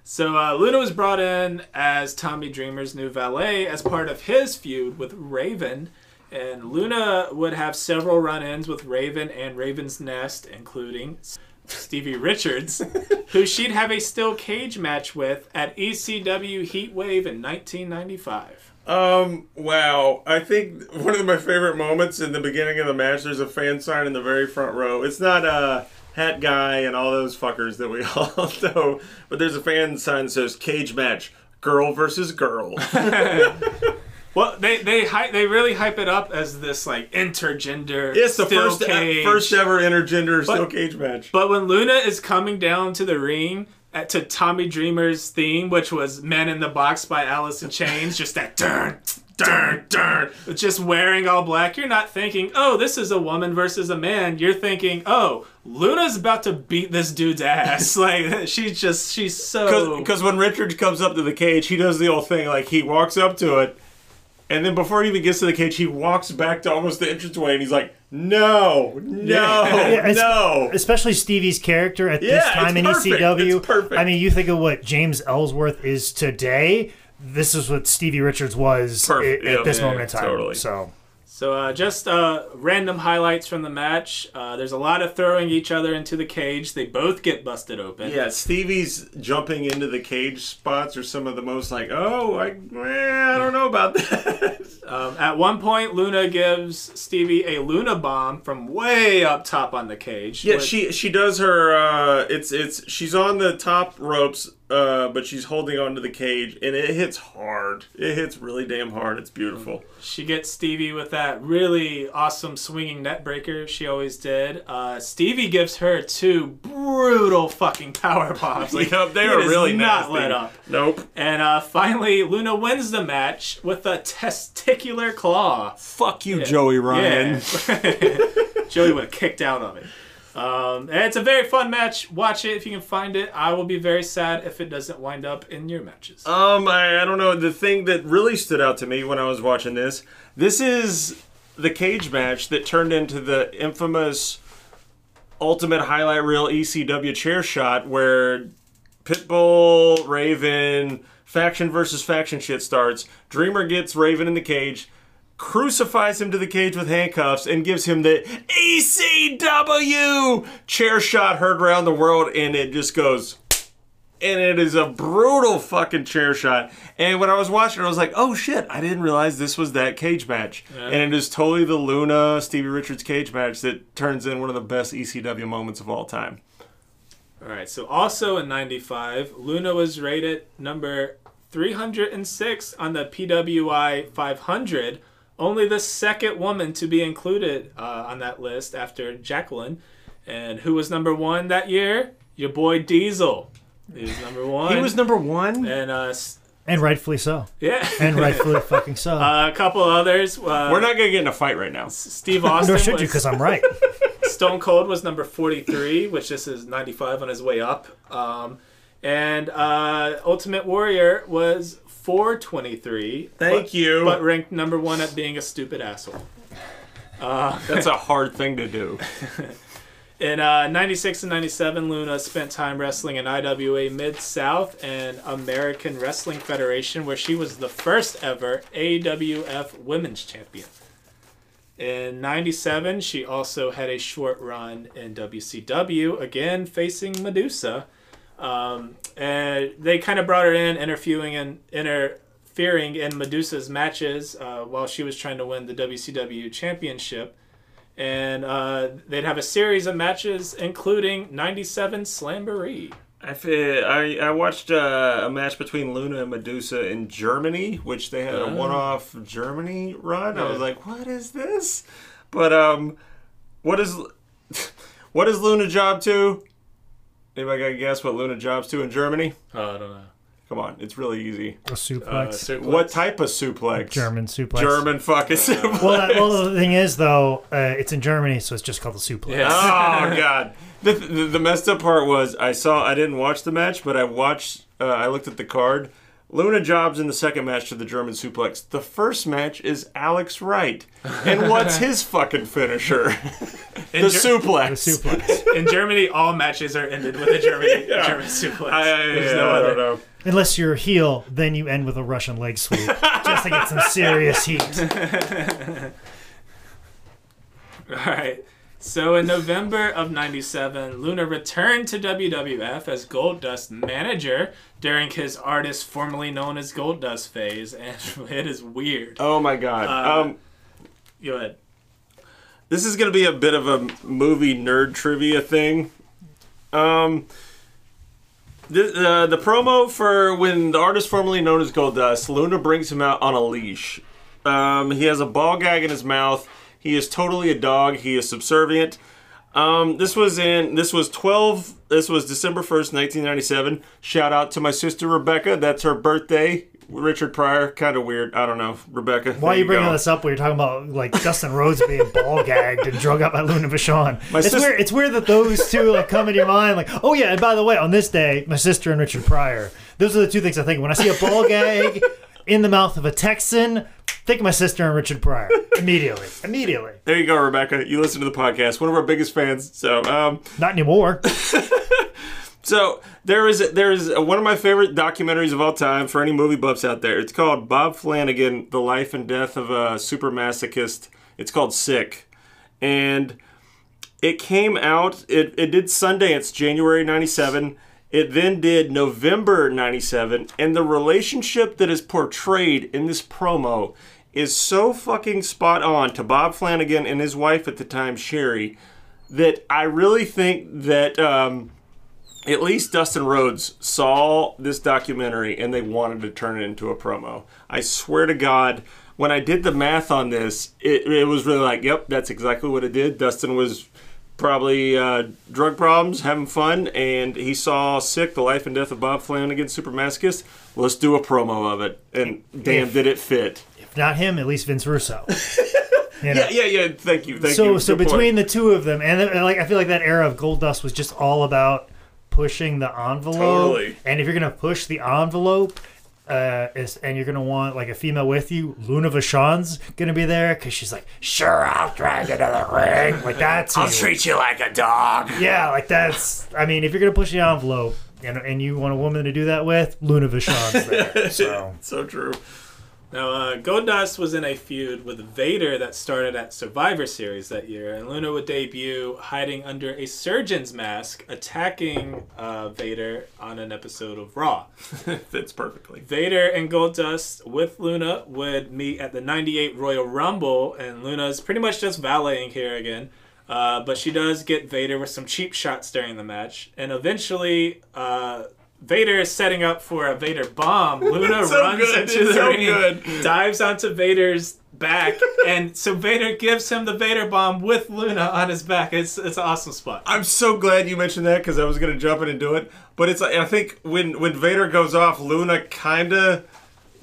So uh, Luna was brought in as Tommy Dreamer's new valet as part of his feud with Raven. And Luna would have several run-ins with Raven and Raven's Nest, including Stevie Richards, who she'd have a steel cage match with at ECW Heatwave in 1995. Um, wow. I think one of my favorite moments in the beginning of the match, there's a fan sign in the very front row. It's not a Hat Guy and all those fuckers that we all know, but there's a fan sign that says Cage Match, Girl versus Girl. Well, they they hype, they really hype it up as this like intergender. it's the first, uh, cage. first ever intergender But- steel cage match. But when Luna is coming down to the ring Uh, to Tommy Dreamer's theme, which was "Man in the Box" by Alice in Chains, just that dun dun dun, just wearing all black, you're not thinking, "Oh, this is a woman versus a man." You're thinking, "Oh, Luna's about to beat this dude's ass." like she's just she's so Because when Richard comes up to the cage, he does the old thing like he walks up to it, and then before he even gets to the cage, he walks back to almost the entranceway, and he's like, "No, no, Yeah. Yeah, no." especially Stevie's character at this Yeah, time in perfect. ECW. It's perfect. I mean, you think of what James Ellsworth is today. This is what Stevie Richards was Perfect. i- at this yeah, moment in time. totally. So So, uh, just uh, random highlights from the match. Uh, there's a lot of throwing each other into the cage. They both get busted open. Yeah, Stevie's jumping into the cage spots are some of the most like, oh, I, eh, I don't know about that. Um, at one point, Luna gives Stevie a Luna bomb from way up top on the cage. yeah, which- she she does her. Uh, it's it's she's on the top ropes, uh, but she's holding onto the cage, and it hits hard. It hits really damn hard. It's beautiful. She gets Stevie with that really awesome swinging neckbreaker she always did. Uh, Stevie gives her two brutal fucking power bombs. Like, Yep, they he are does really not nasty. let up. Nope. And uh, finally, Luna wins the match with a testicular claw. Fuck you, Joey Ryan. Yeah. Joey would have kicked out of it. Um, and it's a very fun match. Watch it if you can find it. I will be very sad if it doesn't wind up in your matches. Um, I, I don't know. The thing that really stood out to me when I was watching this, this is the cage match that turned into the infamous ultimate highlight reel ECW chair shot where Pitbull, Raven, faction versus faction shit starts. Dreamer gets Raven in the cage, crucifies him to the cage with handcuffs, and gives him the ECW chair shot heard around the world, and it just goes and it is a brutal fucking chair shot. And when I was watching it, I was like, oh shit, I didn't realize this was that cage match. And it is totally the Luna Stevie Richards cage match that turns in one of the best ECW moments of all time. All right. So also in '95, Luna was rated number 306 on the PWI 500. Only the second woman to be included uh, on that list after Jacqueline. And who was number one that year? Your boy Diesel. He was number one. He was number one. and uh, And rightfully so. yeah, And rightfully fucking so. Uh, a couple others. Uh, We're not gonna get in a fight right now. Steve Austin. Nor should you, because I'm right. Stone Cold was number 43, which this is 95 on his way up. Um, and uh, Ultimate Warrior was 423. Thank but- you. But ranked number one at being a stupid asshole. That's a hard thing to do. In uh, 96 and 97, Luna spent time wrestling in IWA Mid South and American Wrestling Federation, where she was the first ever AWF Women's Champion. In 97, she also had a short run in WCW, again facing Medusa. Um, and they kind of brought her in, interviewing and interfering in Medusa's matches uh, while she was trying to win the WCW Championship and uh, they'd have a series of matches, including '97 Slamboree. I, I, I watched uh, a match between Luna and Medusa in Germany, which they had a Oh. one-off Germany run. I was like, "What is this?" But um, what is what is Luna job to? Anybody got a guess what Luna jobs to in Germany? Oh, I don't know. Come on, it's really easy. A suplex. Uh, suplex. What type of suplex? German suplex. German fucking suplex. Well, that, well, the thing is, though, uh, it's in Germany, so it's just called the suplex. Yeah. oh god. The, the the messed up part was I saw I didn't watch the match, but I watched. Uh, I looked at the card. Luna jobs in the second match to the German suplex. The first match is Alex Wright, and what's his fucking finisher? the Ger- suplex. The suplex. In Germany, all matches are ended with a German German suplex. I, I, There's yeah, no I other. don't know. Unless you're a heel, then you end with a Russian leg sweep, just to get some serious heat. All right. So in November of '97, Luna returned to WWF as Goldust manager during his artist formerly known as Goldust phase, and it is weird. Oh my god. Uh, um, Go ahead. this is gonna be a bit of a movie nerd trivia thing. Um, the uh, the promo for when the artist formerly known as Goldust, Luna brings him out on a leash. Um, he has a ball gag in his mouth. He is totally a dog. He is subservient. Um, this was in this was twelve. This was December first, nineteen ninety seven. Shout out to my sister Rebecca. That's her birthday. Richard Pryor, kind of weird. I don't know, Rebecca. Why are you bringing go. this up when you're talking about like Dustin Rhodes being ball gagged and drug out by Luna Vachon? It's sis- weird. It's weird that those two like come into your mind. Like, oh yeah, and by the way, on this day, my sister and Richard Pryor. Those are the two things I think when I see a ball gag in the mouth of a Texan. Think of my sister and Richard Pryor immediately. Immediately. There you go, Rebecca. You listen to the podcast. One of our biggest fans. So, um, Not anymore. so there is there is one of my favorite documentaries of all time for any movie buffs out there. It's called Bob Flanagan: The Life and Death of a Super Masochist. It's called Sick, and it came out. It it did Sundance January '97. It then did November '97, and the relationship that is portrayed in this promo is so fucking spot on to Bob Flanagan and his wife at the time, Sherry, that I really think that um, at least Dustin Rhodes saw this documentary and they wanted to turn it into a promo. I swear to God, when I did the math on this, it, it was really like, yep, that's exactly what it did. Dustin was probably uh, drug problems, having fun, and he saw Sick, The Life and Death of Bob Flanagan, Super Masochist. Let's do a promo of it. And damn, did it fit. If not him, at least Vince Russo. You know? Yeah, yeah, yeah. Thank you. Thank so you. so Good point. between the two of them and then, like i feel like that era of Goldust was just all about pushing the envelope Totally. and if you're gonna push the envelope uh, is, and you're gonna want like a female with you. Luna Vachon's gonna be there because she's like, "Sure, I'll drag you to the ring." Like that's I'll treat you like a dog. yeah, like that's. I mean, if you're gonna push the envelope and and you want a woman to do that with, Luna Vachon's there. So So true. Now, uh, Goldust was in a feud with Vader that started at Survivor Series that year, and Luna would debut hiding under a surgeon's mask, attacking uh, Vader on an episode of Raw. Fits perfectly. Vader and Goldust with Luna would meet at the 98 Royal Rumble, and Luna's pretty much just valeting here again. Uh, but she does get Vader with some cheap shots during the match, and eventually, uh, Vader is setting up for a Vader bomb. Luna So runs good, into it's the so ring, good. dives onto Vader's back, and so Vader gives him the Vader bomb with Luna on his back. It's it's an awesome spot. I'm so glad you mentioned that because I was gonna jump in and do it. But it's I think when when Vader goes off, Luna kinda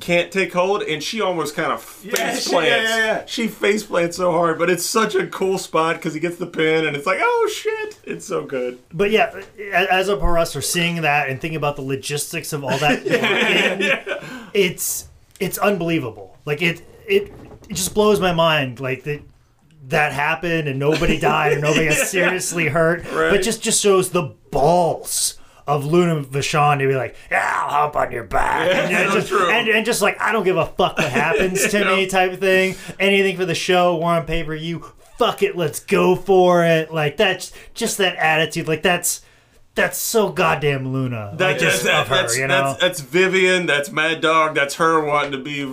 can't take hold, and she almost kind of face Yeah, plants. she- yeah, yeah, yeah. She face plants so hard, but it's such a cool spot because he gets the pin, and it's like, oh shit, it's so good. But yeah, as a pro wrestler, seeing that and thinking about the logistics of all that, working, it's it's unbelievable. Like it, it it just blows my mind. Like that that happened and nobody died or nobody got seriously hurt. But just just shows the balls of Luna Vachon to be like, yeah, I'll hop on your back, and, so just, true. and, and just like I don't give a fuck what happens to me type of thing. Anything for the show, we're on pay per view. Fuck it, let's go for it. Like that's just that attitude. Like that's that's so goddamn Luna. That, like, just that- of her, that's, you know. that's that's Vivian. That's Mad Dog. That's her wanting to be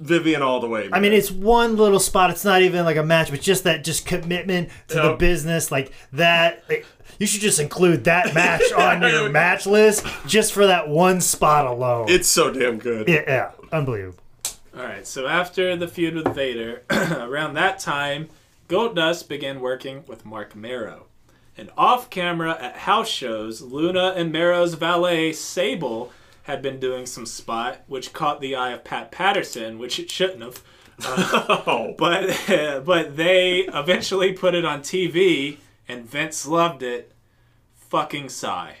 Vivian all the way. I mean, it's one little spot. It's not even like a match, but just that just commitment to the business, like that. like, you should just include that match on your match list just for that one spot alone. it's so damn good. yeah, yeah, unbelievable. All right, so after the feud with Vader, around that time, Goldust began working with Marc Mero. And off camera at house shows, Luna and Mero's valet, Sable, had been doing some spot, which caught the eye of Pat Patterson, which it shouldn't have. Uh, oh, But, but they eventually put it on TV, and Vince loved it. Fucking sigh.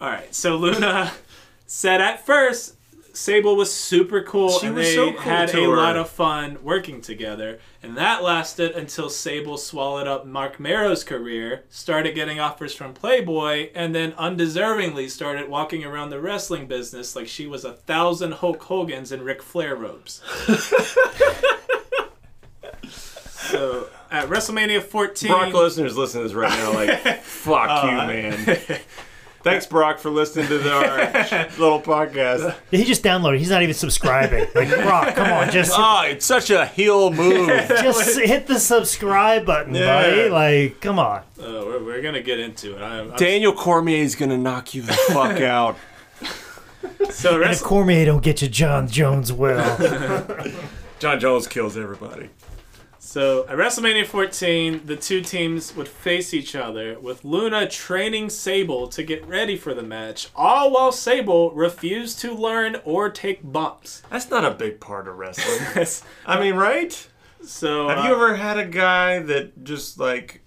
All right, so Luna said at first Sable was super cool, She and was they so cool had a her. lot of fun working together. And that lasted until Sable swallowed up Marc Mero's career, started getting offers from Playboy, and then undeservingly started walking around the wrestling business like she was a thousand Hulk Hogan's and Ric Flair robes. so at WrestleMania 14, Brock Lesnar's listening to this right now, like, fuck you, uh, man. Thanks, Brock, for listening to our little podcast. He just downloaded. He's not even subscribing. Like, Brock, come on, just Oh, it's such a heel move. just hit the subscribe button, Yeah. buddy. Like, come on. Uh, we're, we're gonna get into it. I, I'm, Daniel Cormier's gonna knock you the fuck out. so And if Cormier don't get you, Jon Jones will. Jon Jones kills everybody. So at WrestleMania 14, the two teams would face each other with Luna training Sable to get ready for the match, all while Sable refused to learn or take bumps. That's not a big part of wrestling. I mean, right? so Have uh, you ever had a guy that just like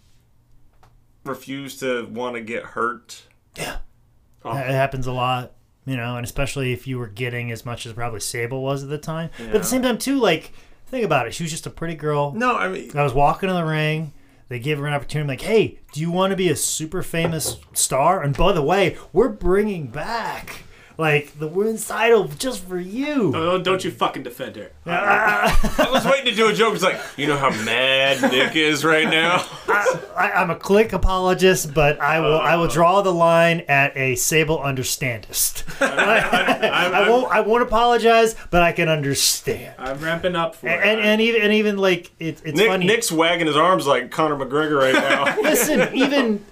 refused to want to get hurt? Yeah. It happens a lot, you know, and especially if you were getting as much as probably Sable was at the time. Yeah. But at the same time, too, like, think about it. She was just a pretty girl. No, I mean, I was walking in the ring. They gave her an opportunity. like, hey, do you want to be a super famous star? And by the way, we're bringing back like the women's title just for you. Oh, don't you fucking defend her. I was waiting to do a joke. It's like, you know how mad Nick is right now. I, I'm a Kliq apologist, but I will I will draw the line at a Sable understandist. I won't I won't apologize, but I can understand. I'm ramping up for it. And and even and even like it, it's Nick, funny. Nick's wagging his arms like Conor McGregor right now. Listen, even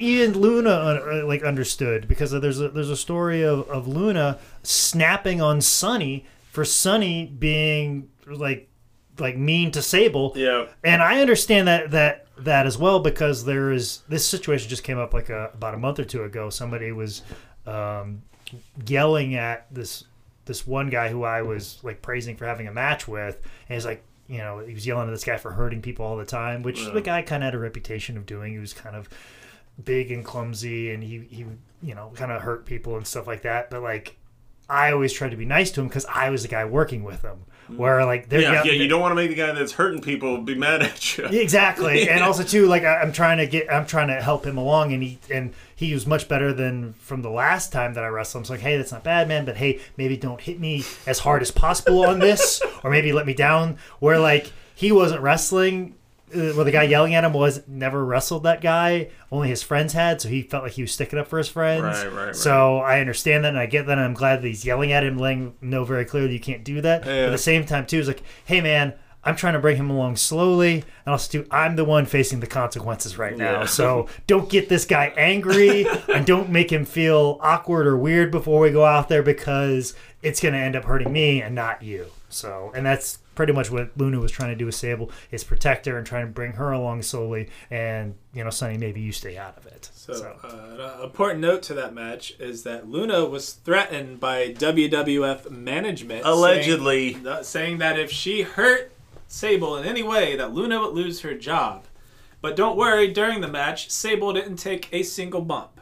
even Luna uh, like understood because there's a there's a story of, of Luna snapping on Sunny for Sunny being like like mean to Sable. yeah. And I understand that that that as well because there is this situation just came up like a, about a month or two ago. Somebody was um, yelling at this this one guy who I was like praising for having a match with, and he's like, you know, he was yelling at this guy for hurting people all the time, which the guy kind of had a reputation of doing. He was kind of big and clumsy, and he he you know kind of hurt people and stuff like that. But like, I always tried to be nice to him because I was the guy working with him. Mm. Where like they're Yeah, yell- yeah, you don't want to make the guy that's hurting people be mad at you. Exactly, and also too, like I, I'm trying to get, I'm trying to help him along, and he and he was much better than from the last time that I wrestled. him. So like, hey, that's not bad, man, but hey, maybe don't hit me as hard as possible on this, or maybe let me down. Where like he wasn't wrestling, Uh, well, the guy yelling at him was never wrestled that guy. Only his friends had, so he felt like he was sticking up for his friends. Right, right, right. So I understand that, and I get that, and I'm glad that he's yelling at him, letting him know very clearly you can't do that. But at the same time, too, it's like, hey, man, I'm trying to bring him along slowly, and also, too, I'm the one facing the consequences right now. Yeah. So don't get this guy angry, and don't make him feel awkward or weird before we go out there because it's going to end up hurting me and not you. So, and that's pretty much what Luna was trying to do with Sable is protect her and trying to bring her along slowly. And you know, Sunny, maybe you stay out of it. So, uh, an important note to that match is that Luna was threatened by WWF management, Allegedly. saying, th- saying that if she hurt Sable in any way, that Luna would lose her job. But don't worry, during the match, Sable didn't take a single bump.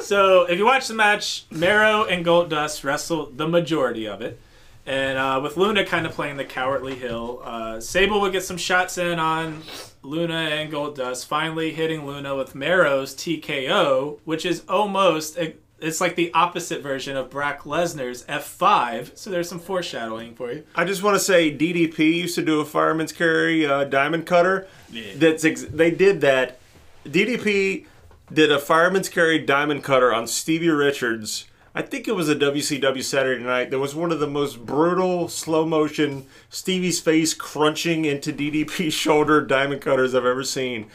so if you watch the match, Mero and Goldust wrestled the majority of it. And uh, with Luna kind of playing the cowardly heel, uh, Sable would get some shots in on Luna and Goldust, finally hitting Luna with Mero's TKO, which is almost it's like the opposite version of Brock Lesnar's F5. So there's some foreshadowing for you. I just want to say DDP used to do a fireman's carry uh, diamond cutter. Yeah. That's ex- they did that. DDP did a fireman's carry diamond cutter on Stevie Richards. I think it was a WCW Saturday night. There was one of the most brutal slow motion Stevie's face crunching into DDP's shoulder diamond cutters I've ever seen.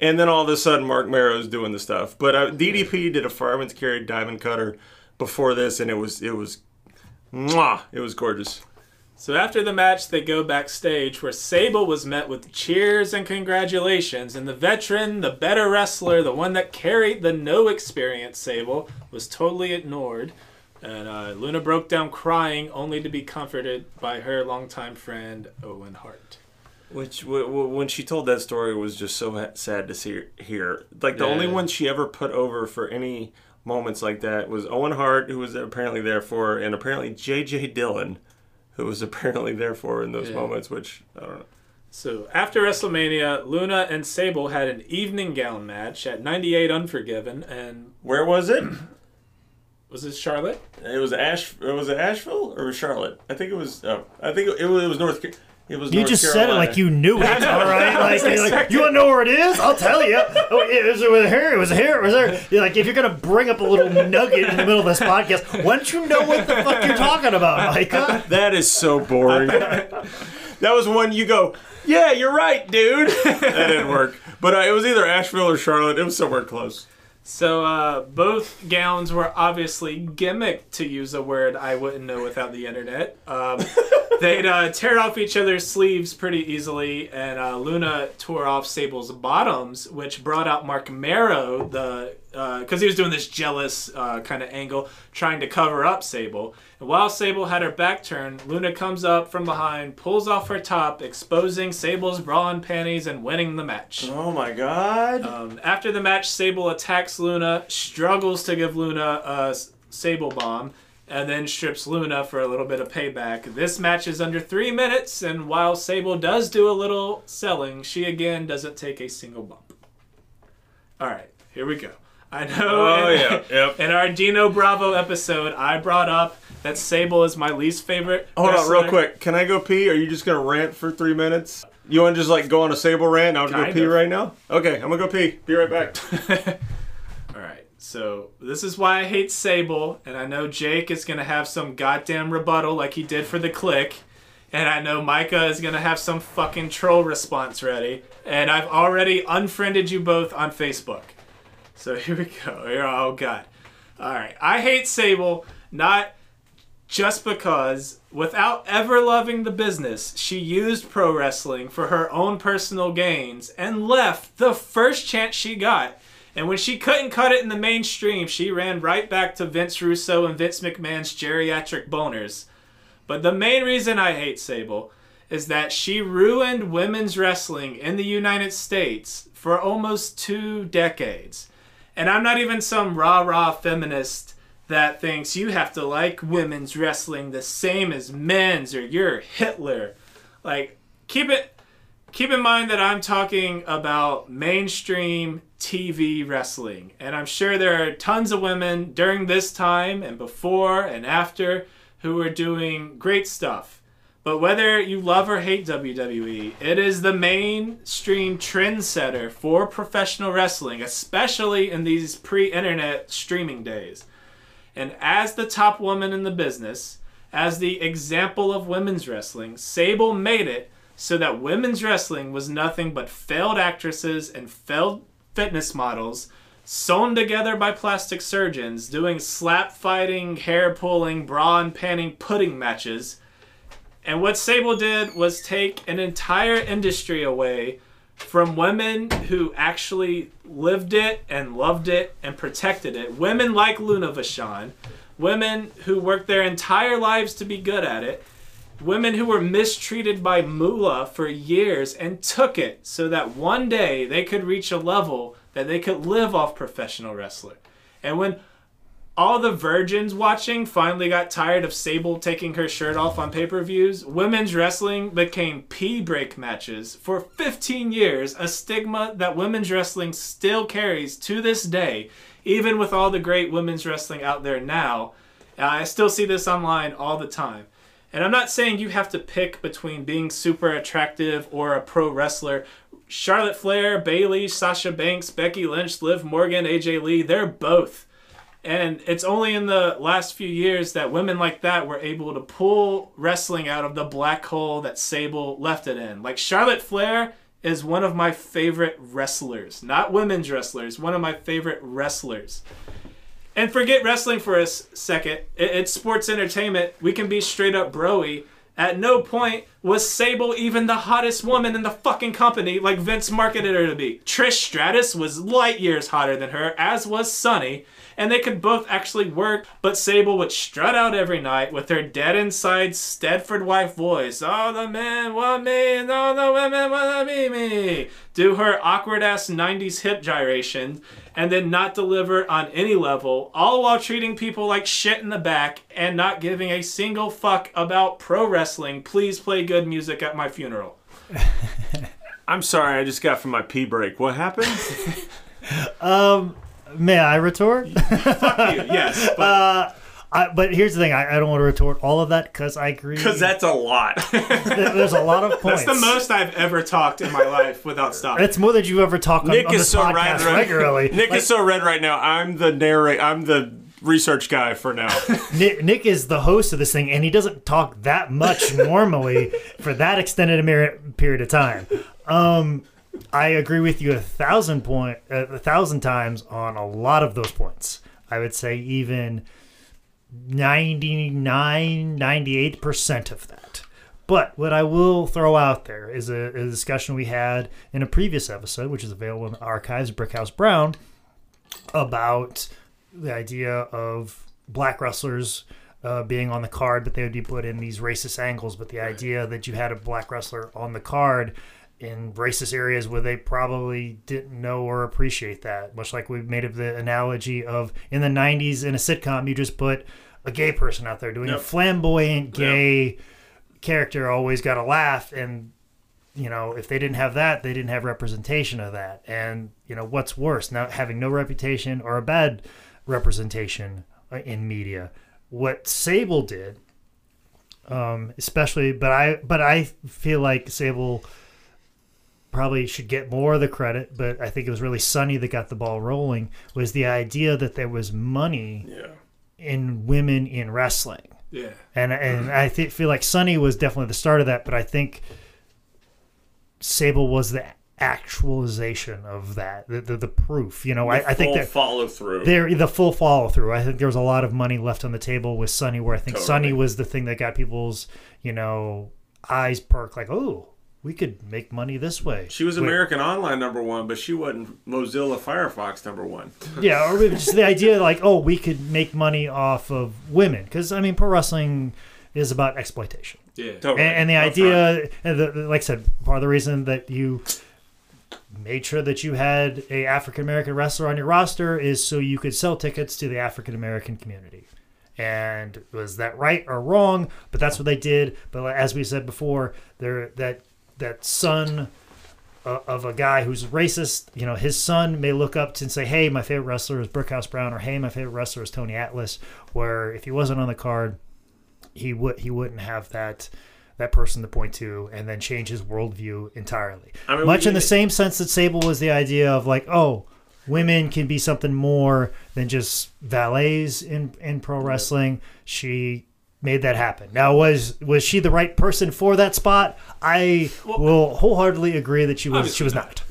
And then all of a sudden, Marc Mero's doing the stuff. But uh, DDP did a fireman's carry diamond cutter before this, and it was it was, mwah, it was gorgeous. So after the match, they go backstage where Sable was met with cheers and congratulations, and the veteran, the better wrestler, the one that carried the no experience Sable, was totally ignored. And uh, Luna broke down crying, only to be comforted by her longtime friend Owen Hart. Which, w- w- when she told that story, was just so ha- sad to see hear. Like the only one she ever put over for any moments like that was Owen Hart, who was apparently there for, and apparently J.J. Dillon, who was apparently there for in those Yeah. moments. Which I don't know. So after WrestleMania, Luna and Sable had an evening gown match at 98 Unforgiven, and Where was it? was it Charlotte? It was Ash. It Was it Asheville or was Charlotte? I think it was. Oh, I think it was, it was North. It was. You North just Carolina. said it like you knew it. All right, like, like you want to know where it is? I'll tell you. Oh, it was over here. It was here. It was there. You're like if you're gonna bring up a little nugget in the middle of this podcast, why don't you know what the fuck you're talking about, Micah? That is so boring. that was one you go. Yeah, you're right, dude. that didn't work. But uh, it was either Asheville or Charlotte. It was somewhere close. So uh, both gowns were obviously gimmicked, to use a word I wouldn't know without the internet. Um, they'd uh, tear off each other's sleeves pretty easily, and uh, Luna tore off Sable's bottoms, which brought out Marc Mero, the because he was doing this jealous uh, kind of angle, trying to cover up Sable. And while Sable had her back turned, Luna comes up from behind, pulls off her top, exposing Sable's bra and panties, and winning the match. Oh my god. Um, after the match, Sable attacks Luna, struggles to give Luna a Sable bomb, and then strips Luna for a little bit of payback. This match is under three minutes, and while Sable does do a little selling, she again doesn't take a single bump. All right, here we go. I know. Oh, in, yeah, yep. In our Dino Bravo episode, I brought up that Sable is my least favorite. Hold on, real quick. Can I go pee? Are you just gonna rant for three minutes? You want to just like go on a sable rant? I'll go pee of. right now. Okay, I'm gonna go pee. Be right back. All right, so this is why I hate Sable, and I know Jake is gonna have some goddamn rebuttal like he did for the Kliq, and I know Micah is gonna have some fucking troll response ready, and I've already unfriended you both on Facebook. So here we go. Here, oh god. All right, I hate Sable not just because, without ever loving the business, she used pro wrestling for her own personal gains and left the first chance she got. And when she couldn't cut it in the mainstream, she ran right back to Vince Russo and Vince McMahon's geriatric boners. But the main reason I hate Sable is that she ruined women's wrestling in the United States for almost two decades. And I'm not even some rah rah feminist that thinks you have to like women's wrestling the same as men's or you're Hitler. Like, keep it. Keep in mind that I'm talking about mainstream TV wrestling, and I'm sure there are tons of women during this time and before and after who are doing great stuff. But whether you love or hate WWE, it is the mainstream trendsetter for professional wrestling, especially in these pre internet streaming days. And as the top woman in the business, as the example of women's wrestling, Sable made it so that women's wrestling was nothing but failed actresses and failed fitness models sewn together by plastic surgeons doing slap fighting, hair pulling, bra and panning pudding matches And what Sable did was take an entire industry away from women who actually lived it and loved it and protected it. Women like Luna Vachon, women who worked their entire lives to be good at it, women who were mistreated by Moolah for years and took it so that one day they could reach a level that they could live off professional wrestler. And when all the virgins watching finally got tired of Sable taking her shirt off on pay per views. Women's wrestling became pee break matches for 15 years, a stigma that women's wrestling still carries to this day, even with all the great women's wrestling out there now. Uh, I still see this online all the time. And I'm not saying you have to pick between being super attractive or a pro wrestler. Charlotte Flair, Bayley, Sasha Banks, Becky Lynch, Liv Morgan, AJ Lee, they're both and it's only in the last few years that women like that were able to pull wrestling out of the black hole that Sable left it in. Like Charlotte Flair is one of my favorite wrestlers, not women's wrestlers, one of my favorite wrestlers. And forget wrestling for a second. It's sports entertainment. We can be straight up broy. At no point was Sable even the hottest woman in the fucking company like Vince marketed her to be. Trish Stratus was light years hotter than her, as was Sunny and they could both actually work, but Sable would strut out every night with her dead inside Stepford wife voice. All the men want me, and all the women want to be me. Do her awkward ass 90s hip gyration, and then not deliver on any level, all while treating people like shit in the back and not giving a single fuck about pro wrestling. Please play good music at my funeral. I'm sorry, I just got from my pee break. What happened? um, May I retort? Fuck you. Yes. But, uh, I, but here's the thing: I, I, don't want to retort all of that because I agree. Because that's a lot. There's a lot of points. That's the most I've ever talked in my life without stopping. It's more than you've ever talked on, Nick on is so podcast red, regularly. Nick like, is so red right now. I'm the narrate. I'm the research guy for now. Nick, Nick, is the host of this thing, and he doesn't talk that much normally for that extended a period of time. Um, I agree with you a thousand point a thousand times on a lot of those points. I would say even 99 98% of that. But what I will throw out there is a, a discussion we had in a previous episode, which is available in the archives, Brickhouse Brown, about the idea of black wrestlers uh, being on the card, but they would be put in these racist angles. But the idea that you had a black wrestler on the card in racist areas where they probably didn't know or appreciate that. Much like we made of the analogy of in the 90s in a sitcom, you just put a gay person out there doing yep. a flamboyant gay yep. character, always got a laugh. And, you know, if they didn't have that, they didn't have representation of that. And, you know, what's worse, not having no reputation or a bad representation uh, in media? What Sable did, um, especially, but I, but I feel like Sable probably should get more of the credit, but I think it was really Sunny that got the ball rolling. Was the idea that there was money yeah. in women in wrestling? Yeah, and and I th- feel like Sunny was definitely the start of that, but I think Sable was the actualization of that, the the, the proof. You know, I, I, think that follow through. There, the full follow through. I think there was a lot of money left on the table with Sunny, where I think totally. Sunny was the thing that got people's you know eyes perk, like oh we could make money this way. She was American Online number one, but she wasn't Mozilla Firefox number one. yeah, or just the idea like, oh, we could make money off of women, because I mean, pro wrestling is about exploitation. Yeah, totally. And, and the idea, and the, like I said, part of the reason that you made sure that you had a African American wrestler on your roster is so you could sell tickets to the African American community. And was that right or wrong? But that's what they did. But as we said before, there that that son uh, of a guy who's racist, you know, his son may look up to and say, "Hey, my favorite wrestler is Brickhouse Brown," or "Hey, my favorite wrestler is Tony Atlas." Where if he wasn't on the card, he would he wouldn't have that that person to point to, and then change his worldview entirely. I mean, Much in the same sense that Sable was the idea of like, oh, women can be something more than just valets in in pro wrestling. She made that happen. Now, was was she the right person for that spot? I well, will wholeheartedly agree that she was. She was not.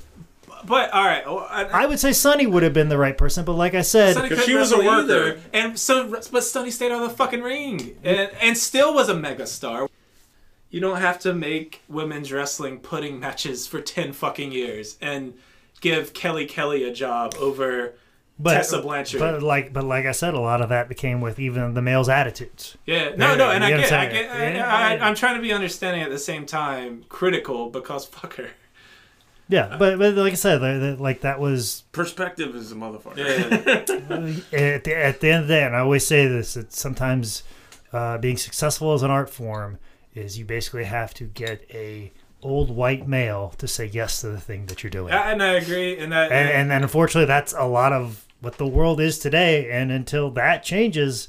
But all right, well, I, I, would say Sunny would have been the right person, but like I said, she was a worker, either. and so but Sunny stayed out of the fucking ring, and and still was a mega star. you don't have to make women's wrestling pudding matches for 10 fucking years and give Kelly Kelly a job over But, Tessa Blanchard. But like, but like I said, a lot of that became with even the males' attitudes. yeah, no, no, and you I know get, what I I'm get, saying? I, Yeah. I, I'm trying to be understanding at the same time, critical because fuck her. Yeah, but, but like I said, the- the- like that was Perspective is a motherfucker. Yeah, at the, at the end of the day, and I always say this, that sometimes uh, being successful as an art form is you basically have to get a old white male to say yes to the thing that you're doing. and I agree, and that, and, and and unfortunately, that's a lot of what the world is today. And until that changes,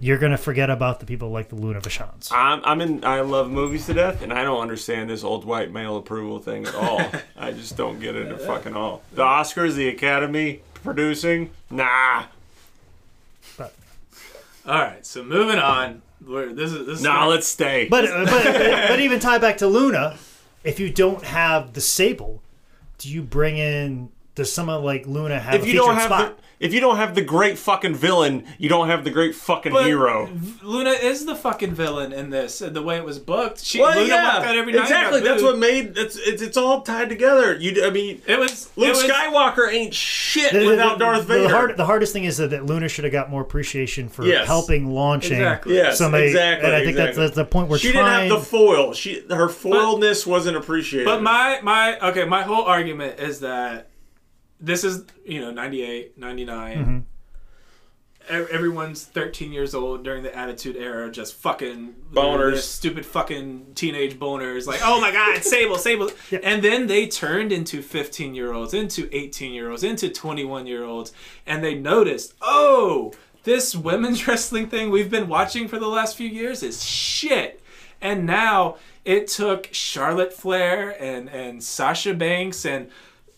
you're gonna forget about the people like the Luna Vachons. I'm, I'm in. I love movies to death, and I don't understand this old white male approval thing at all. I just don't get it at fucking all. The Oscars, the Academy producing, nah, But all right. So moving on, We're, this is this is nah. Let's stay. But but but even tie back to Luna, if you don't have the Sable, do you bring in? Does someone like Luna have if a you don't have spot? the, if you don't have the great fucking villain, you don't have the great fucking But hero. Luna is the fucking villain in this. The way it was booked, she Well, Luna yeah, walked out every night. exactly. That's what made it's, it's it's all tied together. You, I mean, it was. Luke it was, Skywalker ain't shit The- the- without the- Darth the, Vader. hard, the hardest thing is that, that Luna should have got more appreciation for Yes. helping launching Exactly. yes, somebody. exactly. and I think exactly. that's, that's the point we're she uh, trying. didn't have the foil. She her foilness wasn't appreciated. But my my okay, my whole argument is that this is you know 98, 99. Mm-hmm. Ev- Everyone's 13 years old during the Attitude Era, just fucking Boners. stupid fucking teenage boners. Like, oh my god, Sable, Sable, and then they turned into 15 year olds, into 18 year olds, into 21 year olds, and they noticed, oh, this women's wrestling thing we've been watching for the last few years is shit. And now it took Charlotte Flair and and Sasha Banks and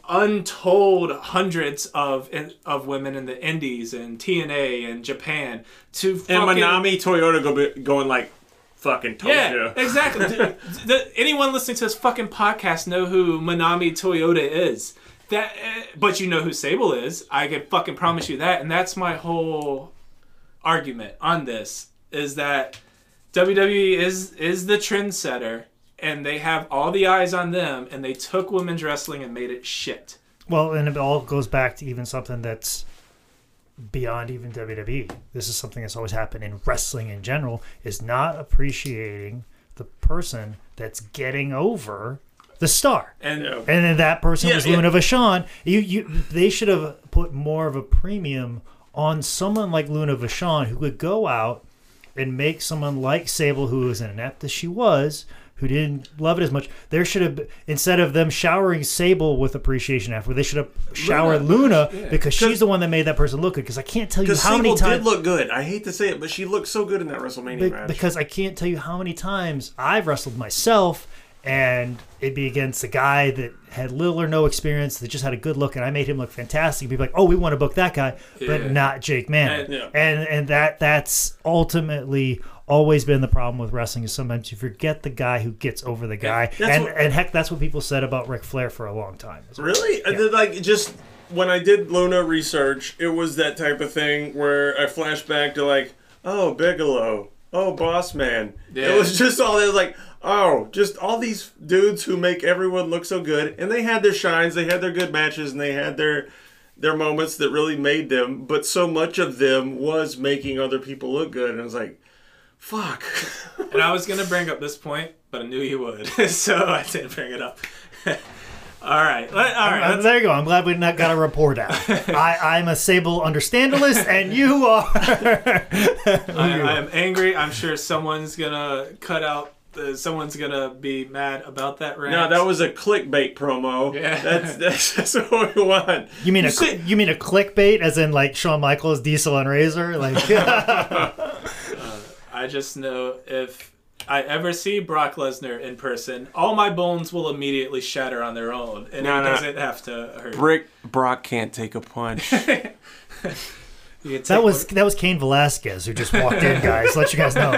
untold hundreds of of women in the Indies and TNA and Japan to and fucking, Manami Toyota go going like fucking told yeah, you. exactly. The- anyone listening to this fucking podcast know who Manami Toyota is. That, uh, but you know who Sable is. I can fucking promise you that, and that's my whole argument on this is that WWE is is the trendsetter, and they have all the eyes on them, and they took women's wrestling and made it shit. Well, and it all goes back to even something that's beyond even WWE. This is something that's always happened in wrestling in general is not appreciating the person that's getting over the star. And Yeah. And then that person Yeah, was yeah. Luna Vachon. You, you, they should have put more of a premium on someone like Luna Vachon who could go out and make someone like Sable, who was inept as she was, who didn't love it as much. There should have instead of them showering Sable with appreciation after, they should have showered Luna, because she's the one that made that person look good. Because I can't tell you how Sable many times did look good. I hate to say it, but she looked so good in that WrestleMania be- match. because I can't tell you how many times I've wrestled myself, and it'd be against a guy that had little or no experience that just had a good look, and I made him look fantastic. People be like, oh, we want to book that guy, but Yeah. not Jake Mann. And- Yeah. And and that that's ultimately always been the problem with wrestling is sometimes you forget the guy who gets over the guy, That's and what- and heck, that's what people said about Ric Flair for a long time. Really? I like just when I did Luna research, it was that type of thing where I flashed back to like, oh Bigelow, oh Boss Man. Yeah. It was just all that like, oh, just all these dudes who make everyone look so good, and they had their shines, they had their good matches, and they had their their moments that really made them. But so much of them was making other people look good, and I was like, fuck. And I was gonna bring up this point, but I knew you would, so I didn't bring it up. all right, let, all right. Uh, let's- there you go. I'm glad we not got a report out. I, I'm a Sable understandalist, and you are. I, I am angry. I'm sure someone's gonna cut out. Uh, someone's gonna be mad about that rant. no, that was a clickbait promo. Yeah. That's that's, that's what we want. You mean a see- you mean a clickbait, as in like Shawn Michaels, Diesel, and Razor? Like, I just know if I ever see Brock Lesnar in person, all my bones will immediately shatter on their own, and No, it no. doesn't have to hurt. Brick Brock can't take a punch. Take that was that was Cain Velasquez who just walked in, guys. Let you guys know.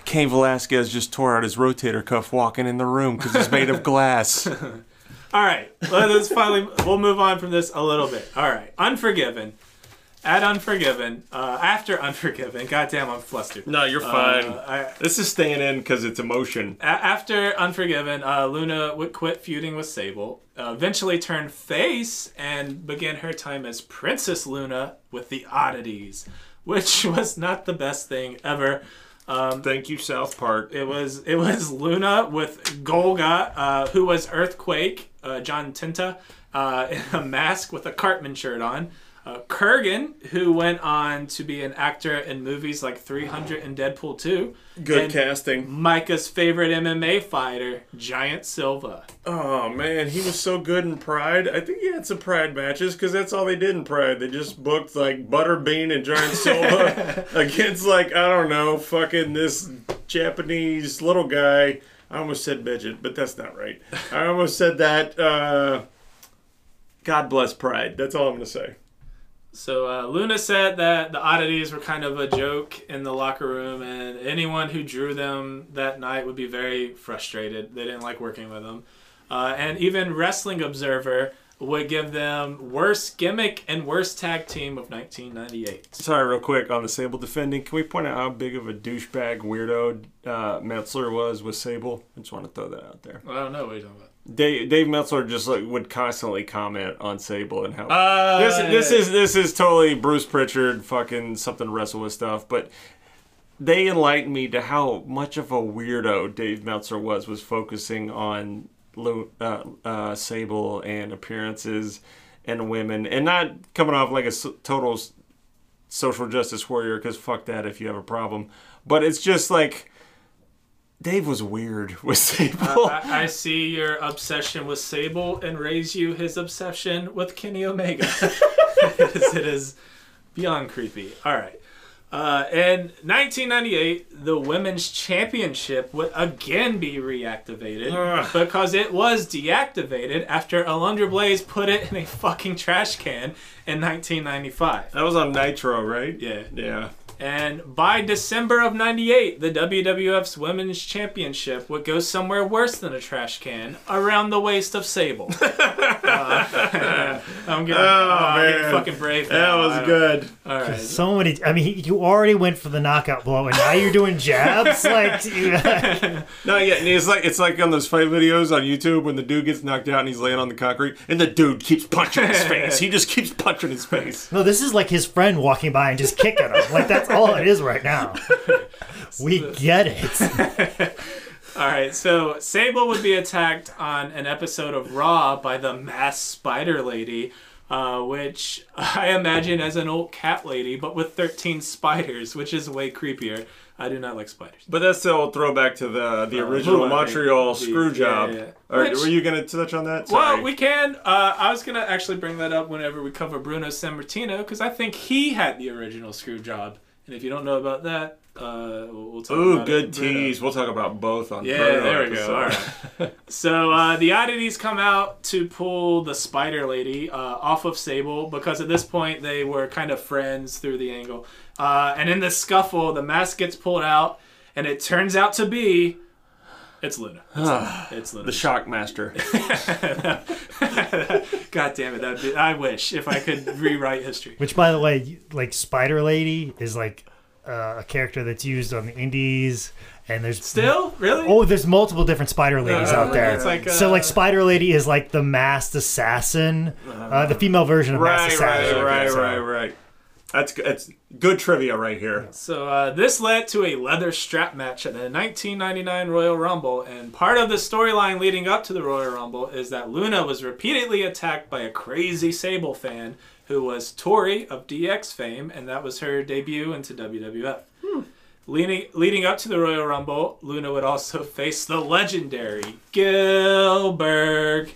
It Cain Velasquez just tore out his rotator cuff walking in the room because it's made of glass. All right, let's finally we'll move on from this a little bit. All right, Unforgiven. at Unforgiven, uh, after Unforgiven, goddamn, I'm flustered. No, you're fine. Uh, I, this is staying in because it's emotion. a- after Unforgiven, uh, Luna would quit feuding with Sable, uh, eventually turned face, and began her time as Princess Luna with the Oddities, which was not the best thing ever. Um, Thank you, South Park. it was it was Luna with Golga, uh, who was Earthquake, uh, John Tenta, uh, in a mask with a Cartman shirt on. Uh, Kurrgan, who went on to be an actor in movies like 300 and Deadpool 2. Good And casting. Micah's favorite MMA fighter, Giant Silva. Oh man, he was so good in Pride. I think he had some Pride matches because that's all they did in Pride. They just booked like Butterbean and Giant Silva against like I don't know, fucking this Japanese little guy. I almost said midget, but that's not right. I almost said that. Uh, God bless Pride. That's all I'm gonna say. So uh, Luna said that the oddities were kind of a joke in the locker room, and anyone who drew them that night would be very frustrated. They didn't like working with them, uh, and even Wrestling Observer would give them worst gimmick and worst tag team of 1998. Sorry, real quick on the Sable defending. Can we point out how big of a douchebag weirdo uh, Meltzer was with Sable? I just want to throw that out there. Well, I don't know what you're talking about. Dave, Dave Meltzer just like would constantly comment on Sable and how Uh, this this is this is totally Bruce Prichard fucking something to wrestle with stuff, but they enlightened me to how much of a weirdo Dave Meltzer was was focusing on uh, uh, Sable and appearances and women and not coming off like a total social justice warrior because fuck that if you have a problem, but it's just like. Dave was weird with Sable. I, I see your obsession with Sable and raise you his obsession with Kenny Omega. it, is, it is beyond creepy. All right. Uh, in 1998, the women's championship would again be reactivated Ugh. because it was deactivated after Alundra Blaze put it in a fucking trash can in 1995. That was on Nitro, right? Yeah. Yeah. And by December of 98, the WWF's Women's Championship would go somewhere worse than a trash can around the waist of Sable. Uh, I'm getting, Oh, I'm getting fucking brave. That now. I was good. All right. So many. I mean, he- you already went for the knockout blow, and now you're doing jabs. like, you- No, yeah, it's like it's like on those fight videos on YouTube when the dude gets knocked out and he's laying on the concrete, and the dude keeps punching his face. He just keeps punching his face. no, this is like his friend walking by and just kicking him. Like that's all it is right now. We get it. All right. So Sable would be attacked on an episode of Raw by the masked Spider Lady. Uh, which I imagine as an old cat lady, but with 13 spiders, which is way creepier. I do not like spiders. But that's the old throwback to the the original Hula, Montreal the- screw yeah, job. yeah. Or, Which- were you gonna touch on that? Well, we can. Uh, I was gonna actually bring that up whenever we cover Bruno Sammartino because I think he had the original screw job. And if you don't know about that, uh, we'll we'll talk Ooh, about good. Tease. We'll talk about both on. Yeah, Bruno there we episode. go. All right. so uh, the oddities come out to pull the Spider Lady uh, off of Sable because at this point they were kind of friends through the angle. Uh, and in the scuffle, the mask gets pulled out, and it turns out to be. It's Luna. It's Luna. It's Luna. The Shock Master. God damn it! That I wish if I could rewrite history. Which, by the way, like Spider Lady is like uh, a character that's used on the Indies, and there's Still, really? Oh, there's multiple different Spider Ladies Uh, out there. it's like, so, uh, like Spider Lady is like the masked assassin, uh, the female version of right, masked right, assassin. right, So- right, right. That's that's good trivia right here. So uh, this led to a leather strap match at the 1999 Royal Rumble, and part of the storyline leading up to the Royal Rumble is that Luna was repeatedly attacked by a crazy Sable fan who was Tori of DX fame, and that was her debut into WWF. Leading, leading up to the Royal Rumble, Luna would also face the legendary Gillberg.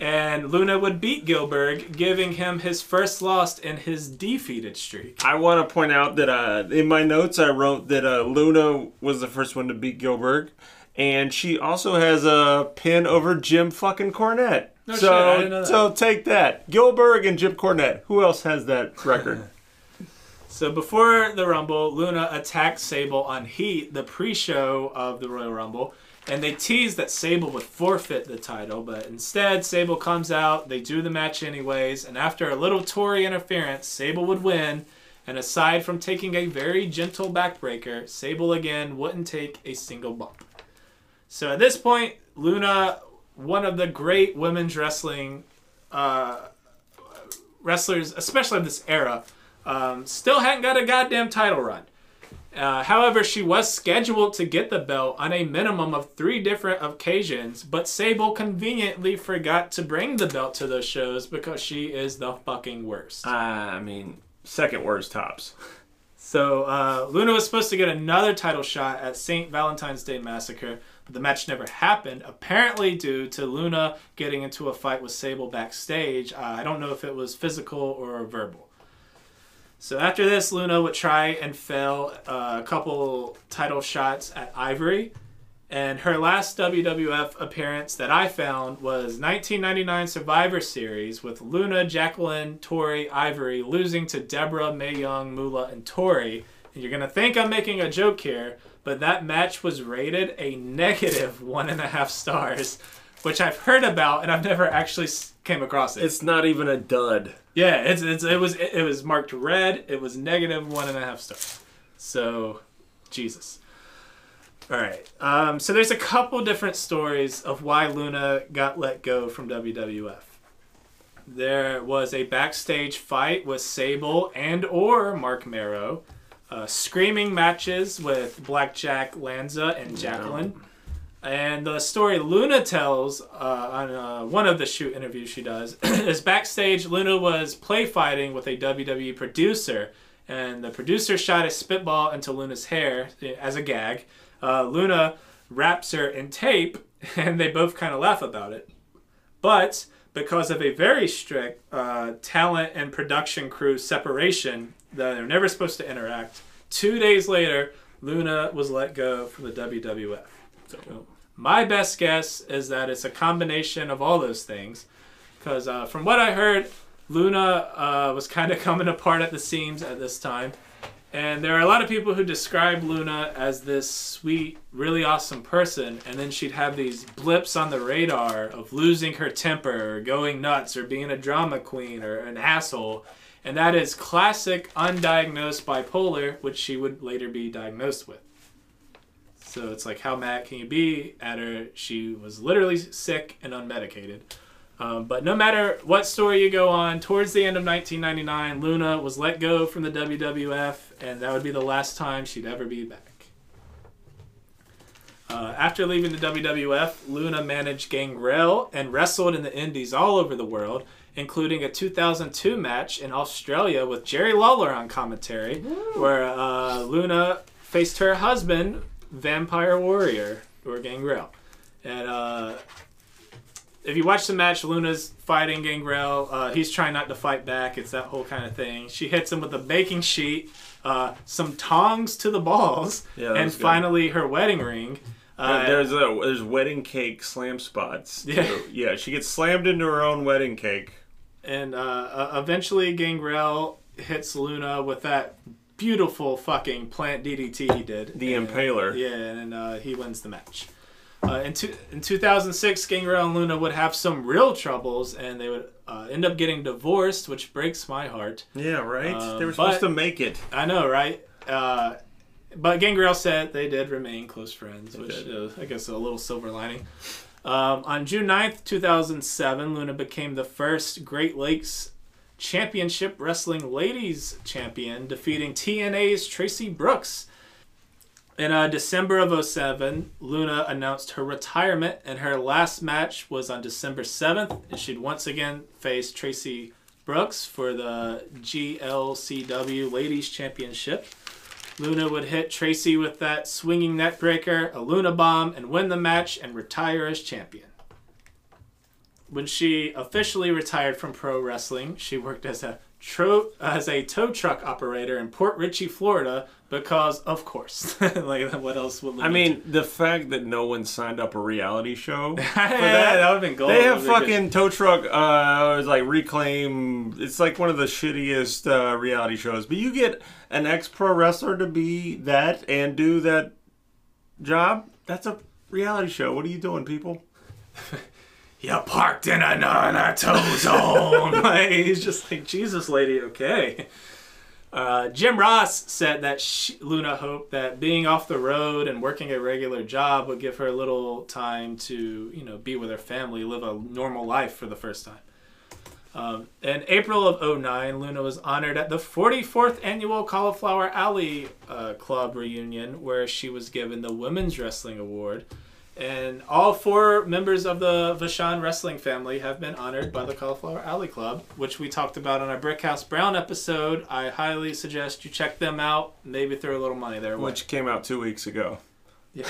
And Luna would beat Gillberg, giving him his first loss in his defeated streak. I want to point out that uh, in my notes I wrote that uh, Luna was the first one to beat Gilbert, and she also has a pin over Jim fucking Cornette. No so, shit, I didn't know that. so take that, Gilbert and Jim Cornette. Who else has that record? So before the Rumble, Luna attacked Sable on Heat, the pre-show of the Royal Rumble, and they teased that Sable would forfeit the title, but instead Sable comes out, they do the match anyways, and after a little Tori interference, Sable would win. And aside from taking a very gentle backbreaker, Sable again wouldn't take a single bump. So at this point, Luna, one of the great women's wrestling uh, wrestlers, especially of this era, um, still hadn't got a goddamn title run. Uh, however, she was scheduled to get the belt on a minimum of three different occasions, but Sable conveniently forgot to bring the belt to those shows because she is the fucking worst. Uh, I mean, second worst tops. So uh, Luna was supposed to get another title shot at St. Valentine's Day Massacre, but the match never happened. Apparently, due to Luna getting into a fight with Sable backstage. Uh, I don't know if it was physical or verbal. So after this, Luna would try and fail uh, a couple title shots at Ivory. And her last WWF appearance that I found was 1999 Survivor Series with Luna, Jacqueline, Tori, Ivory losing to Deborah, Mae Young, Moolah, and Tori. And you're gonna think I'm making a joke here, but that match was rated a negative one and a half stars, which I've heard about and I've never actually came across it. It's not even a dud. Yeah, it's, it's it was it, was marked red. It was negative one and a half stars. So, Jesus. All right. Um, so there's a couple different stories of why Luna got let go from WWF. There was a backstage fight with Sable and or Marc Mero, uh, screaming matches with Blackjack Lanza and Jacqueline. And the story Luna tells uh, on uh, one of the shoot interviews she does is backstage, Luna was play fighting with a WWE producer, and the producer shot a spitball into Luna's hair eh, as a gag. Uh, Luna wraps her in tape, and they both kind of laugh about it. But because of a very strict uh, talent and production crew separation, they're never supposed to interact, two days later, Luna was let go from the WWF. So my best guess is that it's a combination of all those things. Because uh, from what I heard, Luna uh, was kind of coming apart at the seams at this time. And there are a lot of people who describe Luna as this sweet, really awesome person, and then she'd have these blips on the radar of losing her temper, or going nuts, or being a drama queen, or an asshole. And that is classic undiagnosed bipolar, which she would later be diagnosed with. So it's like, how mad can you be at her? She was literally sick and unmedicated. Um, but no matter what story you go on, towards the end of 1999, Luna was let go from the WWF, and that would be the last time she'd ever be back. Uh, after leaving the WWF, Luna managed Gangrel and wrestled in the Indies all over the world, including a 2002 match in Australia with Jerry Lawler on commentary, where uh, Luna faced her husband, Vampire Warrior, or Gangrel. And uh, if you watch the match, Luna's fighting Gangrel. Uh, he's trying not to fight back. It's that whole kind of thing. She hits him with a baking sheet, uh, some tongs to the balls, Yeah, and good. finally her wedding ring. Uh, there's a there's wedding cake slam spots. Yeah. too. yeah. She gets slammed into her own wedding cake. and uh, eventually Gangrel hits Luna with that beautiful fucking plant DDT he did. The And- Impaler. Yeah, and uh, he wins the match. Uh, in, two, in 2006, Gangrel and Luna would have some real troubles, and they would uh, end up getting divorced, which breaks my heart. Yeah, right. Um, they were supposed but- to make it. I know, right? Uh, but Gangrel said they did remain close friends, which did. uh, I guess a little silver lining. Um, on June 9th, 2007, Luna became the first Great Lakes Championship Wrestling Ladies Champion, defeating TNA's Traci Brooks. In uh, December of 07, Luna announced her retirement, and her last match was on December 7th, and she'd once again face Traci Brooks for the GLCW Ladies Championship. Luna would hit Traci with that swinging neckbreaker, a Luna bomb, and win the match and retire as champion. When she officially retired from pro wrestling, she worked as a tro- as a tow truck operator in Port Richey, Florida, because of course, like what else would I mean, the fact that no one signed up a reality show for yeah, that. that would have been gold. They have fucking tow truck. Uh, like reclaim. It's like one of the shittiest uh, reality shows. But you get an ex pro wrestler to be that and do that job. That's a reality show. What are you doing, people? You parked in a non-tow zone. like, he's just like, Jesus, lady, okay. Uh, Jim Ross said that she, Luna hoped that being off the road and working a regular job would give her a little time to, you know, be with her family, live a normal life for the first time. Um, in April of 09, Luna was honored at the 44th annual Cauliflower Alley uh, Club reunion, where she was given the Women's Wrestling Award. And all four members of the Vachon wrestling family have been honored by the Cauliflower Alley Club, which we talked about on our Brickhouse Brown episode. I highly suggest you check them out. Maybe throw a little money their way. Which came out two weeks ago. Yeah.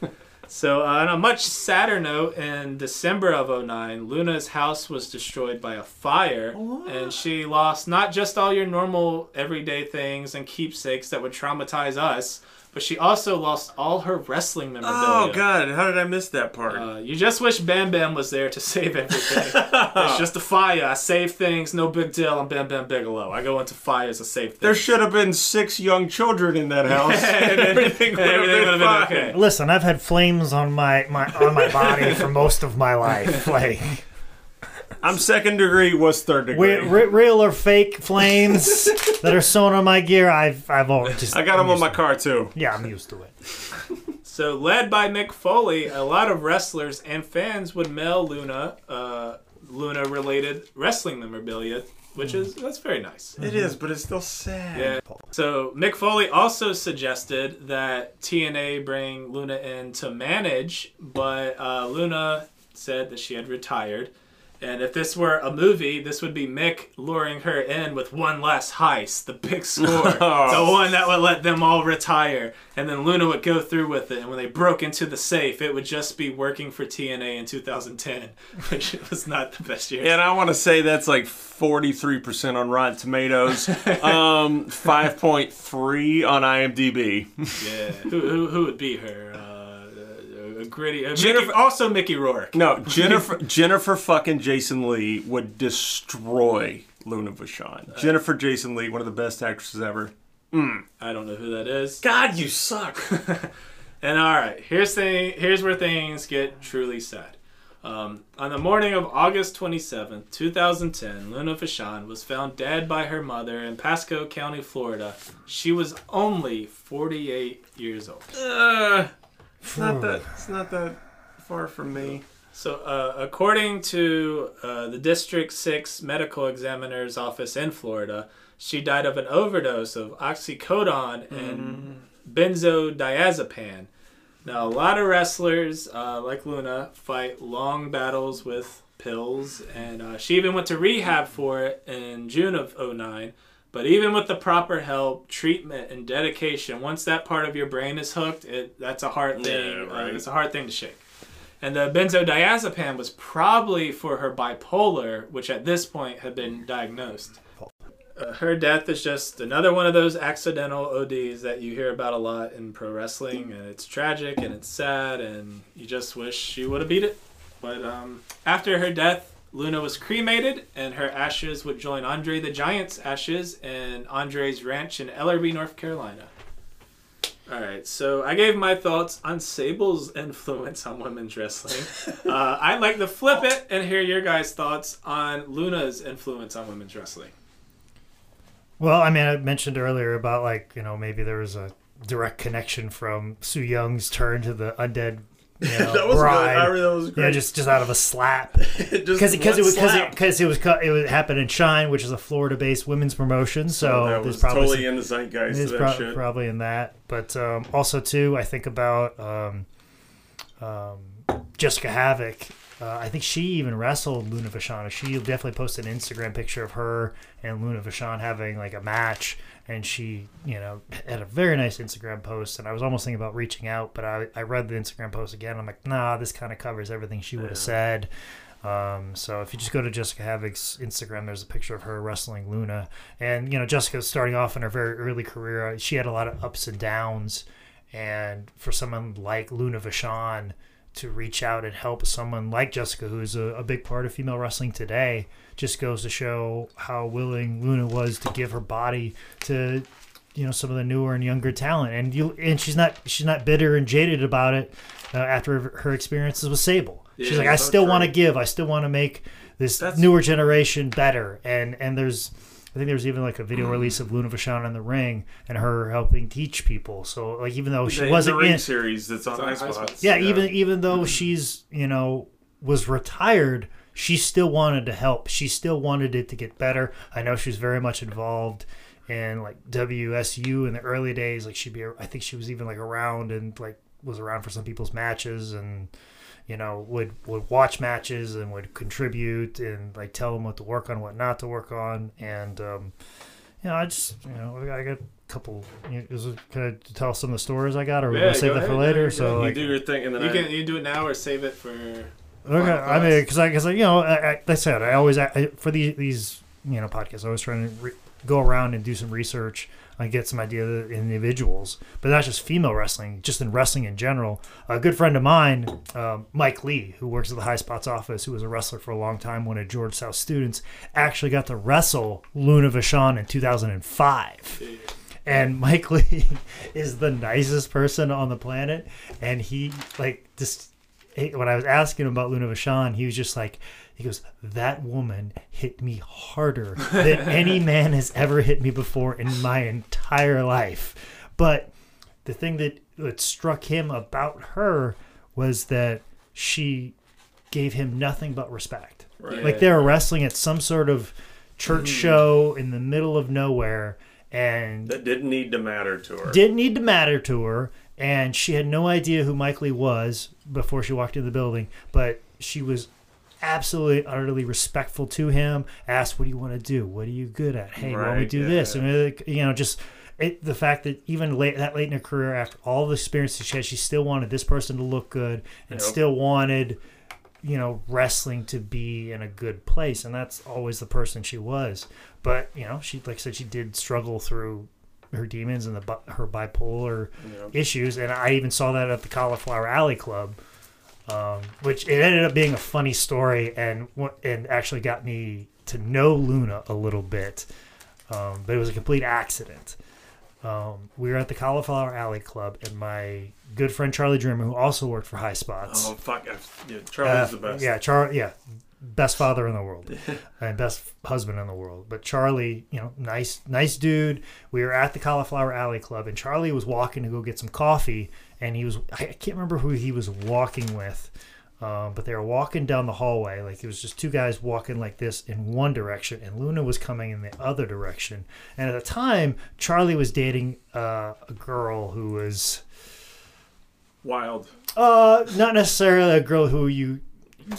so, uh, on a much sadder note, in December of 09, Luna's house was destroyed by a fire, and she lost not just all your normal everyday things and keepsakes that would traumatize us, but she also lost all her wrestling memorabilia. Oh God! How did I miss that part? Uh, you just wish Bam Bam was there to save everything. it's just a fire. I save things, no big deal. I'm Bam Bam Bigelow. I go into fires to save things. there should have been six young children in that house. And everything would have everything been, would've been fine. okay. Listen, I've had flames on my, my on my body for most of my life. Like I'm second degree. Was third degree? re- re- real or fake flames that are sewn on my gear. I've I've all just I got them I'm on my car too. Yeah, I'm used to it. So, led by Mick Foley, a lot of wrestlers and fans would mail Luna uh, Luna related wrestling memorabilia, which is that's very nice. It is, but it's still sad. Yeah. So Mick Foley also suggested that TNA bring Luna in to manage, but uh, Luna said that she had retired. And if this were a movie, this would be Mick luring her in with one last heist, the big score, the one that would let them all retire. And then Luna would go through with it. And when they broke into the safe, it would just be working for TNA in 2010, which was not the best year. And I want to say that's like 43% on Rotten Tomatoes, um, 5.3 on IMDb. Yeah, who, who, who would be her? Uh, a gritty. Uh, Jennifer- Mickey, also Mickey Rourke. No, Jennifer Jennifer fucking Jason Leigh would destroy Luna Vachon. Jennifer Jason Leigh, one of the best actresses ever. I don't know who that is. God, you suck. And all right, here's thing. Here's where things get truly sad. Um, on the morning of August 27th, 2010, Luna Vachon was found dead by her mother in Pasco County, Florida. She was only 48 years old. uh, it's not that. It's not that far from me. So, uh, according to uh, the District 6 Medical Examiner's Office in Florida, she died of an overdose of oxycodone and benzodiazepam. Now, a lot of wrestlers, uh, like Luna, fight long battles with pills, and uh, she even went to rehab for it in June of 09. But even with the proper help, treatment, and dedication, once that part of your brain is hooked, it that's a hard thing. Yeah, uh, right. it's a hard thing to shake. And the benzodiazepam was probably for her bipolar, which at this point had been diagnosed. Uh, her death is just another one of those accidental ODs that you hear about a lot in pro wrestling, and it's tragic and it's sad, and you just wish she would have beat it. But um, after her death, Luna was cremated, and her ashes would join Andre the Giant's ashes in Andre's ranch in Ellerbe, North Carolina. All right, so I gave my thoughts on Sable's influence on women's wrestling. uh, I'd like to flip it and hear your guys' thoughts on Luna's influence on women's wrestling. Well, I mean, I mentioned earlier about like you know maybe there was a direct connection from Su Yung's turn to the undead. You know, That was good. I really- that was Yeah, just just out of a slap because because it was because it because it was cut- it was happened in Shine, which is a Florida-based women's promotion. So that was probably totally some- in the zeitgeist it's of that prob- shit. probably in that, but um, also too, I think about um, um, Jessica Havok. Uh, I think she even wrestled Luna Vachon. She definitely posted an Instagram picture of her and Luna Vachon having like a match, and she, you know, had a very nice Instagram post. And I was almost thinking about reaching out, but I, I read the Instagram post again. I'm like, nah, this kind of covers everything she would have said. Um, so if you just go to Jessica Havok's Instagram, there's a picture of her wrestling Luna, and you know Jessica's starting off in her very early career. She had a lot of ups and downs, and for someone like Luna Vachon to reach out and help someone like Jessica, who's a, a big part of female wrestling today, just goes to show how willing Luna was to give her body to you know some of the newer and younger talent, and you and she's not she's not bitter and jaded about it uh, after her experiences with Sable. She's like, I still want to give, I still want to make this That's- newer generation better, and and there's. I think there was even like a video Mm. release of Luna Vachon in the ring and her helping teach people. So like even though she The- wasn't the ring in, series that's on It's on Ice Ice Spots. Spots. yeah, even even though she's you know was retired, she still wanted to help. She still wanted it to get better. I know she was very much involved in like WSU in the early days. Like she'd be, I think she was even like around and like was around for some people's matches and you know would would watch matches and would contribute and like tell them what to work on, what not to work on, and um, you know I just you know I got a couple. You know, is it, can I tell some of the stories I got, or we Yeah, gonna save go that for later? yeah, so you like, do your thing, and then You I, can you do it now or save it for. Okay, I mean, because I, because you know, I, I, like I said, I always I, for these these you know podcasts, I was trying to re- go around and do some research, and get some idea of individuals, but not just female wrestling, just in wrestling in general. A good friend of mine, um, Mike Lee, who works at the High Spots office, who was a wrestler for a long time, one of George South's students, actually got to wrestle Luna Vachon in 2005 and Mike Lee is the nicest person on the planet. And he like just when I was asking him about Luna Vachon, he was just like, he goes, "That woman hit me harder than any man has ever hit me before in my entire life." But the thing that that struck him about her was that she gave him nothing but respect. Right. Like they're wrestling at some sort of church hmm. show in the middle of nowhere, and that didn't need to matter to her. didn't need to matter to her, and she had no idea who Mike Lee was before she walked into the building, but she was absolutely utterly respectful to him Ask what do you want to do what are you good at hey why don't we do yeah, this and like, you know just it, the fact that even late that late in her career after all the experiences she had she still wanted this person to look good and Yep. still wanted you know wrestling to be in a good place and that's always the person she was but you know she like i said she did struggle through her demons and the her bipolar Yep. issues and i even saw that at the cauliflower alley club um, which it ended up being a funny story and and actually got me to know luna a little bit um, but it was a complete accident um, we were at the cauliflower alley club and my good friend charlie dreamer who also worked for high spots Oh fuck! Yeah, Charlie's uh, the best. Yeah, Char. Yeah, best father in the world and best husband in the world. But Charlie, you know, nice, nice dude. We were at the Cauliflower Alley Club, and Charlie was walking to go get some coffee, and he was I can't remember who he was walking with. Um, but they were walking down the hallway, like it was just two guys walking like this in one direction, and Luna was coming in the other direction. And at the time, Charlie was dating uh, a girl who was Wild. uh, not necessarily a girl who you.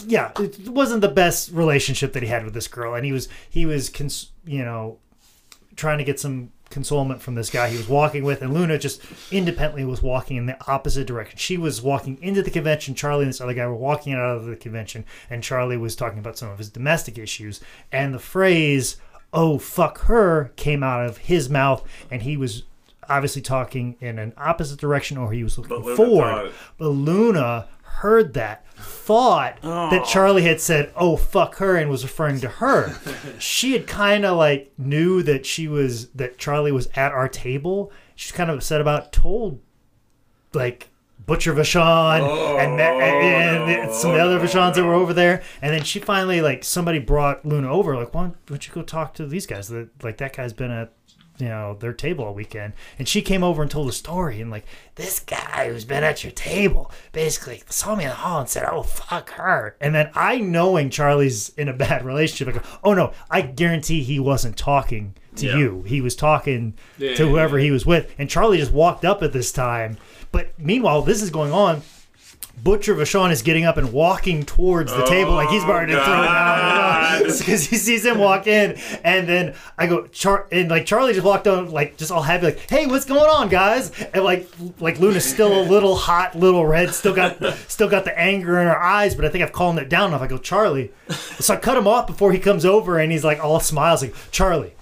Yeah, it wasn't the best relationship that he had with this girl, and he was he was cons- you know trying to get some consolement from this guy he was walking with, and Luna just independently was walking in the opposite direction. She was walking into the convention. Charlie and this other guy were walking out of the convention, and Charlie was talking about some of his domestic issues, and the phrase "oh fuck her" came out of his mouth, and he was obviously talking in an opposite direction, or he was looking But forward. But Luna heard that, thought that Charlie had said, "Oh fuck her," and was referring to her. she had kind of like knew that she was that Charlie was at our table. She's kind of upset about. Told like Butcher Vachon and, Ma- and, oh, and some of the other Vachons that were over there. And then she finally like somebody brought Luna over. Like, why don't, why don't you go talk to these guys? That like that guy's been at you know their table all weekend. And she came over and told a story and like this guy who's been at your table basically saw me in the hall and said oh fuck her. And then i knowing charlie's in a bad relationship i go oh no i guarantee he wasn't talking to Yeah. you. He was talking Yeah, to whoever yeah. he was with. And charlie just walked up at this time. But meanwhile this is going on Butcher Vachon is getting up and walking towards the table like he's about to throw it down because he sees him walk in, and then I go Char and like Charlie just walked on like just all happy like hey what's going on guys? And like like Luna's still a little hot little red still got still got the anger in her eyes but I think I've calmed it down enough. I go Charlie so I cut him off before he comes over and he's like all smiles like Charlie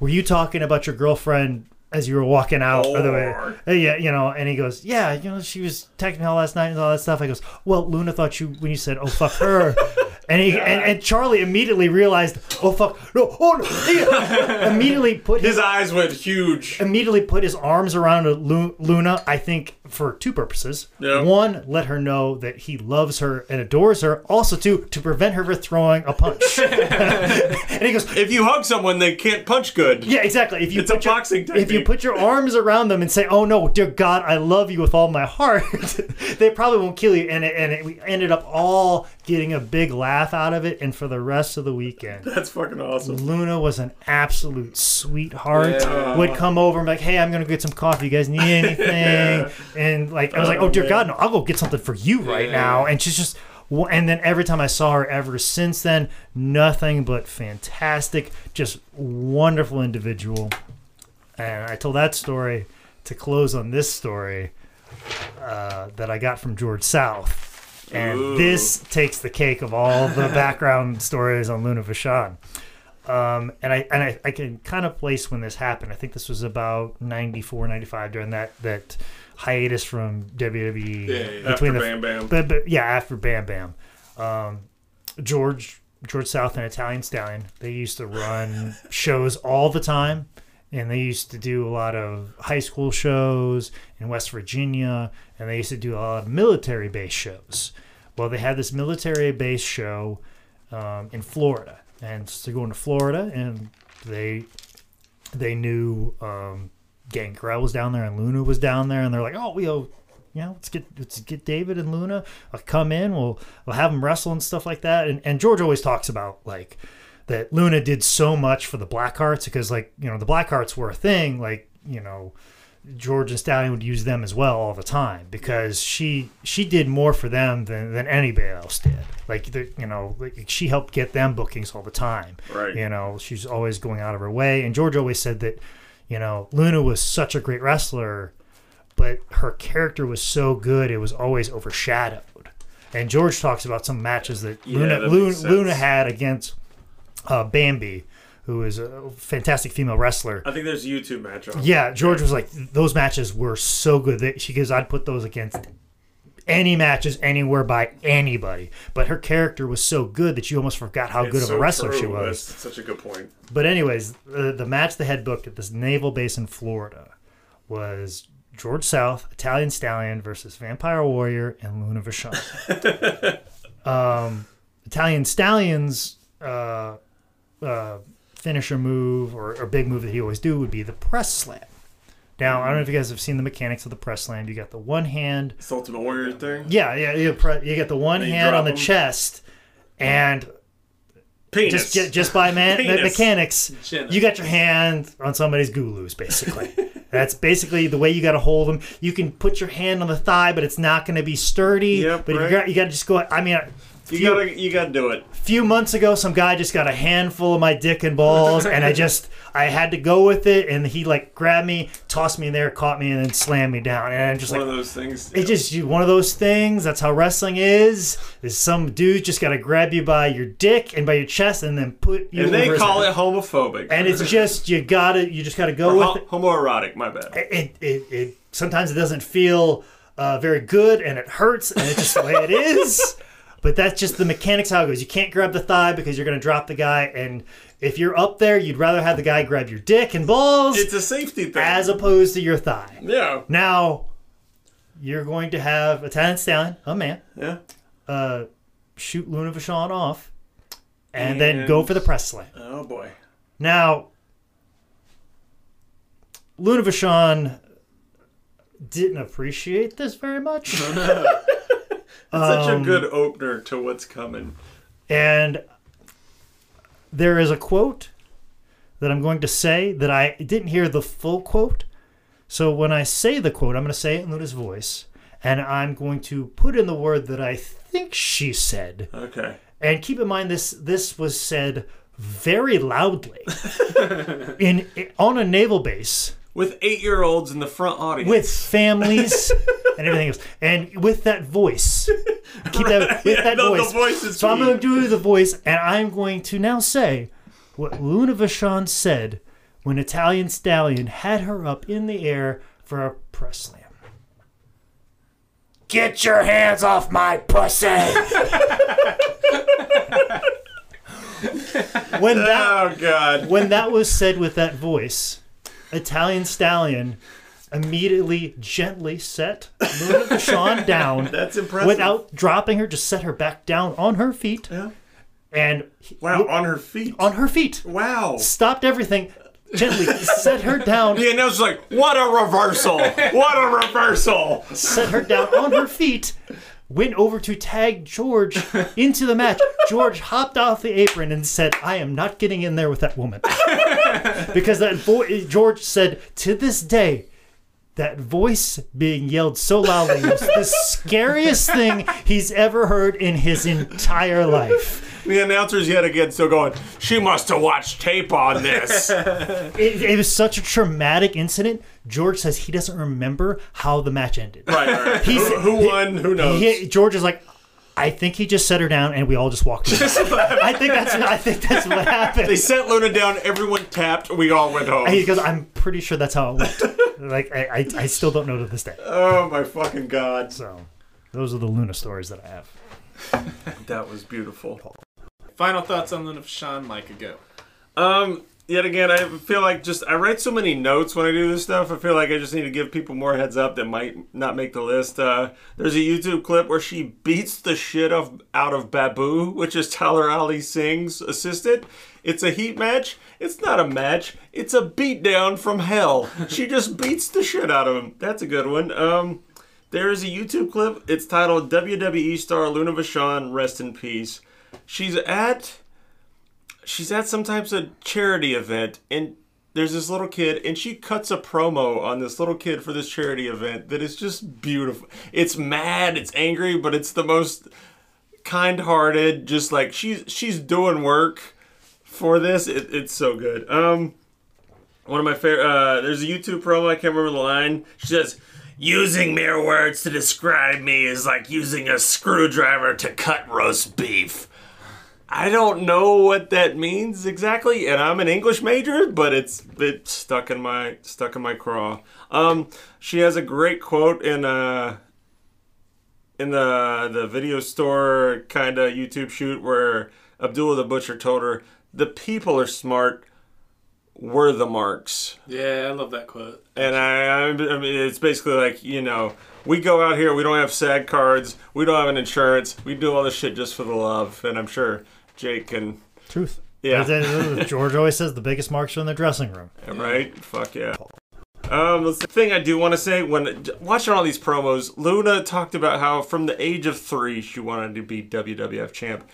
were you talking about your girlfriend as you were walking out of the way? Uh, yeah, you know, and he goes, yeah, you know, she was texting me all last night and all that stuff. I goes, well, Luna thought you when you said, oh fuck her, And, he, and and Charlie immediately realized, oh fuck, no, oh no! Immediately put his His eyes went huge. immediately put his arms around Luna, I think for two purposes. Yeah. One, let her know that he loves her and adores her. Also, two, to prevent her from throwing a punch. and he goes, If you hug someone, they can't punch good. yeah, exactly. If you It's a your, boxing If you put your arms around them and say, "Oh no, dear God, I love you with all my heart," they probably won't kill you. And it, and it, we ended up all getting a big laugh out of it. And for the rest of the weekend, That's fucking awesome. Luna was an absolute sweetheart. Yeah. Would come over and be like, "Hey, I'm gonna get some coffee. You guys need anything?" And like, I was like, "Oh dear God, no! I'll go get something for you right Yeah. now." And she's just, and then every time I saw her ever since then, nothing but fantastic, just wonderful individual. And I told that story to close on this story uh, that I got from George South. And Ooh. this takes the cake of all the background stories on Luna Vachon. Um, and I and I, I can kind of place when this happened. I think this was about 94, 95 during that that hiatus from WWE Yeah, yeah. between After the Bam Bam. but, but yeah, after Bam Bam, um, George George South and Italian Stallion, they used to run shows all the time, and they used to do a lot of high school shows in West Virginia, and they used to do a lot of military base shows. Well, they had this military base show um, in Florida, and so they're going to Florida, and they they knew um, Gangrel was down there and Luna was down there, and they're like, "Oh, we owe, you know, let's get let's get David and Luna uh, come in. We'll we'll have them wrestle and stuff like that." And and George always talks about like that Luna did so much for the Blackhearts because like you know the Blackhearts were a thing. Like you know George and Stallion would use them as well all the time because she she did more for them than, than anybody else did. Like the, you know, like she helped get them bookings all the time. Right. You know, she's always going out of her way. And George always said that, you know, Luna was such a great wrestler, but her character was so good it was always overshadowed. And George talks about some matches that Yeah, Luna that Luna. Luna had against uh, Bambi, who is a fantastic female wrestler. I think there's a YouTube match on. Yeah, George was like, those matches were so good that she goes, I'd put those against any matches anywhere by anybody. But her character was so good that you almost forgot how It's good of a wrestler true. she was. That's such a good point. But anyways, the, the match they had booked at this naval base in Florida was George South, Italian Stallion versus Vampire Warrior and Luna Vachon. um, Italian Stallion's uh, uh, finisher move or, or big move that he always do would be the press slam. Now I don't know if you guys have seen the mechanics of the press slam. You got the one hand It's the Ultimate Warrior thing. yeah, yeah, you, pre- you get the one And you hand on the the 'em. chest, and Penis. just just just by man me- Penis. mechanics, Chin. you got your hand on somebody's gulus, basically. That's basically the way you got to hold them. You can put your hand on the thigh, but it's not going to be sturdy. Yep, but right. you got you got to just go. I mean, a you few, gotta, you gotta do it. few months ago, some guy just got a handful of my dick and balls, and I just I had to go with it, and he like grabbed me, tossed me in there, caught me, and then slammed me down, and I'm just One like. of those things. It's just one of those things. That's how wrestling is. Is some dude just got to grab you by your dick and by your chest and then put you. and they call it homophobic. And it's just you gotta. You just gotta go Or with ho- homoerotic. My bad. it. It, it, it. Sometimes it doesn't feel uh, very good and it hurts and it's just the way it is. But that's just the mechanics how it goes. You can't grab the thigh because you're gonna drop the guy. And if you're up there, you'd rather have the guy grab your dick and balls It's a safety thing. as opposed to your thigh. yeah. Now, you're going to have Italian Stallion, a man, Yeah. uh, shoot Luna Vachon off, and, then go for the press slam. Oh boy. Now, Luna Vachon didn't appreciate this very much, such a Um, good opener to what's coming. and there is a quote that I'm going to say that I didn't hear the full quote. So when I say the quote, I'm going to say it in Luna's voice, and I'm going to put in the word that I think she said. Okay. And keep in mind this this was said very loudly in on a naval base With eight-year-olds in the front audience. with families and everything else, and with that voice. Keep that with Yeah, that no, voice. voice so I'm going to do the voice, and I'm going to now say what Luna Vachon said when Italian Stallion had her up in the air for a press slam. Get your hands off my pussy! when that Oh God. when that was said with that voice, Italian Stallion immediately gently set Luna Vachon down That's impressive. without dropping her, just set her back down on her feet Yeah. and he- Wow, on her feet. on her feet. Wow. Stopped everything, gently set her down, The was like, "What a reversal! What a reversal!" set her down on her feet, went over to tag George into the match. George hopped off the apron and said, I am not getting in there with that woman. because that voice, George said, to this day, that voice being yelled so loudly was the scariest thing he's ever heard in his entire life. The announcer's yet again still going. She must have watched tape on this. It, it was such a traumatic incident. George says he doesn't remember how the match ended. right, right. He's- who, who won? Who knows? He, George is like, I think he just set her down and we all just walked away. I think that's I think that's what happened. they set Luna down. Everyone tapped. We all went home. He goes, I'm pretty sure that's how it went. like I, I, I still don't know to this day. oh my fucking god! So those are the Luna stories that I have. That was beautiful. Final thoughts on Luna Vachon, Micah, go. Um, yet again, I feel like just I write so many notes when I do this stuff. I feel like I just need to give people more heads up that might not make the list. Uh, there's a YouTube clip where she beats the shit of, out of Babu, which is Tiger Ali Singh's assistant. It's a heat match. It's not a match. It's a beatdown from hell. She just beats the shit out of him. That's a good one. Um, there is a YouTube clip. It's titled WWE star Luna Vachon, rest in peace. She's at she's at some types of charity event and there's this little kid and she cuts a promo on this little kid for this charity event that is just beautiful. It's mad, it's angry, but it's the most kind-hearted just like she's she's doing work for this. It, it's so good. Um one of my favorite uh there's a YouTube promo, I can't remember the line. She says Using mere words to describe me is like using a screwdriver to cut roast beef. I don't know what that means exactly, and I'm an English major, but it's it's stuck in my stuck in my craw. Um, she has a great quote in uh in the the video store kind of YouTube shoot where Abdullah the Butcher told her, "The people are smart, we're the marks." Yeah, I love that quote. And I, I, I mean, it's basically like you know, we go out here, we don't have SAG cards, we don't have an insurance, we do all this shit just for the love, and I'm sure Jake can, Truth. Yeah. George always says the biggest marks are in the dressing room. right? Fuck yeah. Um, the thing I do want to say when watching all these promos, Luna talked about how from the age of three she wanted to be WWF champ,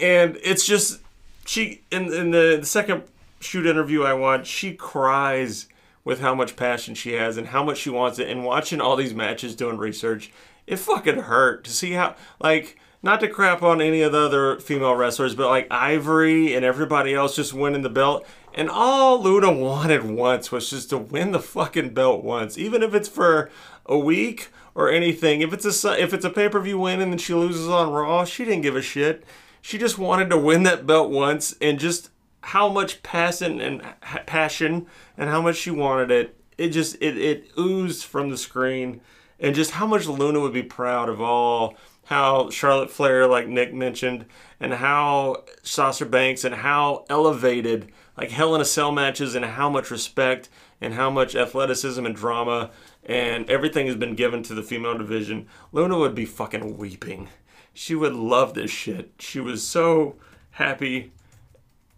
and it's just she in in the, the second shoot interview I watched, she cries with how much passion she has and how much she wants it. And watching all these matches, doing research, it fucking hurt to see how like. Not to crap on any of the other female wrestlers, but like Ivory and everybody else just winning the belt. And all Luna wanted once was just to win the fucking belt once, even if it's for a week or anything. If it's a if it's a pay per view win and then she loses on Raw, she didn't give a shit. She just wanted to win that belt once, and just how much passion and passion and how much she wanted it. It just it it oozed from the screen, and just how much Luna would be proud of all how Charlotte Flair, like Nick mentioned, and how Sasha Banks and how elevated like Hell in a Cell matches and how much respect and how much athleticism and drama and everything has been given to the female division. Luna would be fucking weeping. She would love this shit. She was so happy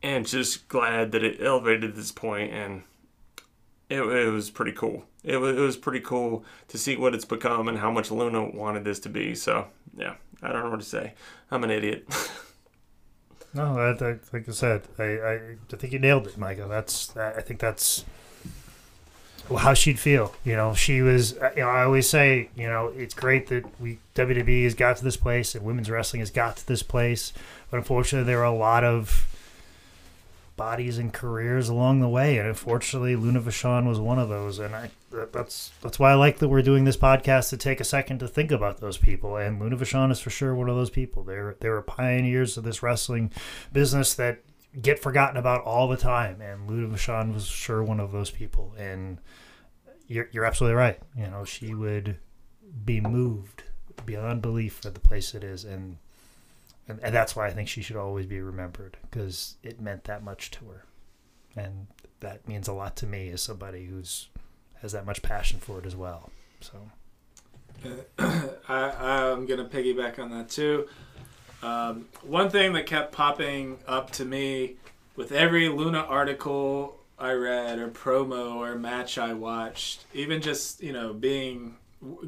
and just glad that it elevated this point and it, it was pretty cool. It was, it was pretty cool to see what it's become and how much Luna wanted this to be. So, yeah, I don't know what to say. I'm an idiot. No, I, I, like I said, I, I, I think you nailed it, Micah. That's I think that's how she'd feel. You know, she was. You know, I always say, you know, it's great that we WWE has got to this place and women's wrestling has got to this place, but unfortunately, there are a lot of bodies and careers along the way, and unfortunately, Luna Vachon was one of those. And I that's that's why I like that we're doing this podcast to take a second to think about those people. And Luna Vachon is for sure one of those people. They're they were pioneers of this wrestling business that get forgotten about all the time. And Luna Vachon was sure one of those people. And you're you're absolutely right. You know, she would be moved beyond belief at the place it is, and and, and that's why I think she should always be remembered because it meant that much to her, and that means a lot to me as somebody who's has that much passion for it as well. So I, I'm gonna piggyback on that too. Um, one thing that kept popping up to me with every Luna article I read or promo or match I watched, even just you know being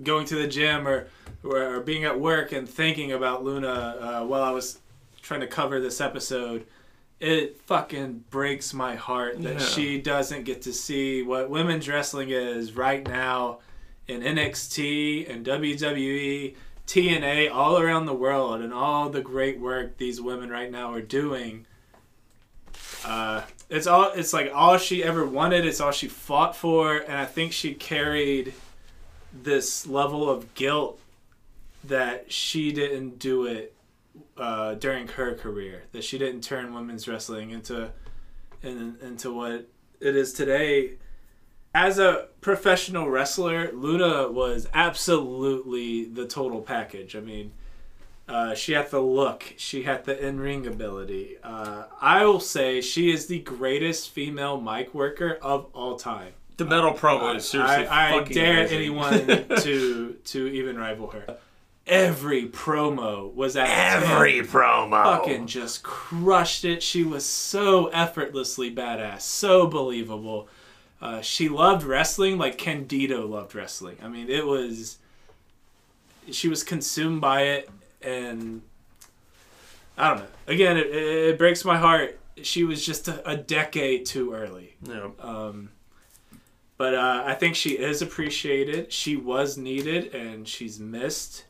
going to the gym or or, being at work and thinking about Luna uh, while I was trying to cover this episode, it fucking breaks my heart that Yeah. she doesn't get to see what women's wrestling is right now in NXT and WWE, TNA, all around the world, and all the great work these women right now are doing. Uh, it's all. It's like all she ever wanted. It's all she fought for, and I think she carried this level of guilt that she didn't do it uh, during her career. That she didn't turn women's wrestling into in, into what it is today. As a professional wrestler, Luna was absolutely the total package. I mean, uh, she had the look, she had the in ring ability. Uh, I will say she is the greatest female mic worker of all time. The metal promo is seriously I, I dare amazing. anyone to to even rival her. Every promo was at 10 Every promo. fucking just crushed it. She was so effortlessly badass, so believable. Uh, she loved wrestling like Candido loved wrestling. I mean, it was. She was consumed by it, and I don't know. Again, it, it breaks my heart. She was just a, a decade too early. Yeah. Um, but uh, I think she is appreciated. She was needed, and she's missed.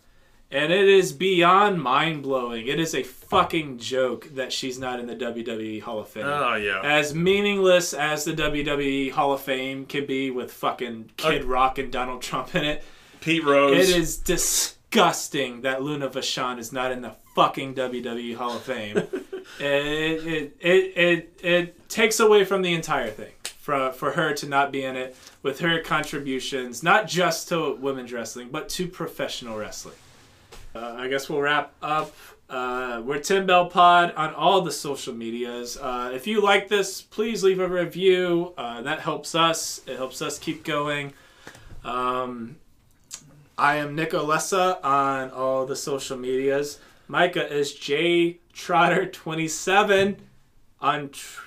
And it is beyond mind blowing. It is a fucking joke that she's not in the WWE Hall of Fame. Oh yeah. As meaningless as the WWE Hall of Fame can be with fucking Kid Uh, Rock and Donald Trump in it, Pete Rose. it is disgusting that Luna Vachon is not in the fucking WWE Hall of Fame. it, it, it, it, it takes away from the entire thing for, for her to not be in it with her contributions, not just to women's wrestling, but to professional wrestling. Uh, I guess we'll wrap up. Uh, we're Tim Bell Pod on all the social medias. Uh, if you like this, please leave a review. Uh, that helps us. It helps us keep going. Um, I am Nick Olessa on all the social medias. Micah is J Trotter twenty seven on tr-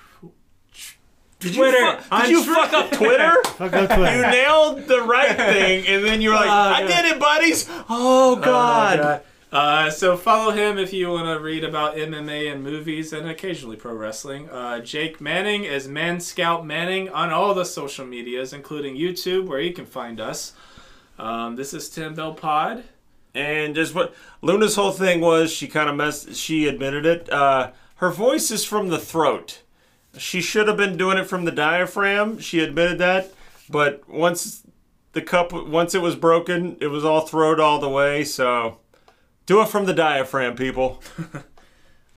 did Twitter. You fu- did you Twitter. fuck up Twitter? fuck up you nailed the right thing, and then you were like, Oh, "I God. did it, buddies." Oh God. Uh, so follow him if you want to read about MMA and movies and occasionally pro wrestling. Uh, Jake Manning is Man Scout Manning on all the social medias, including YouTube, where you can find us. Um, this is Tim Bell Pod. And just what Luna's whole thing was, she kind of messed. She admitted it. Uh, her voice is from the throat. She should have been doing it from the diaphragm. She admitted that, but once the cup, once it was broken, it was all throat all the way. So, do it from the diaphragm, people.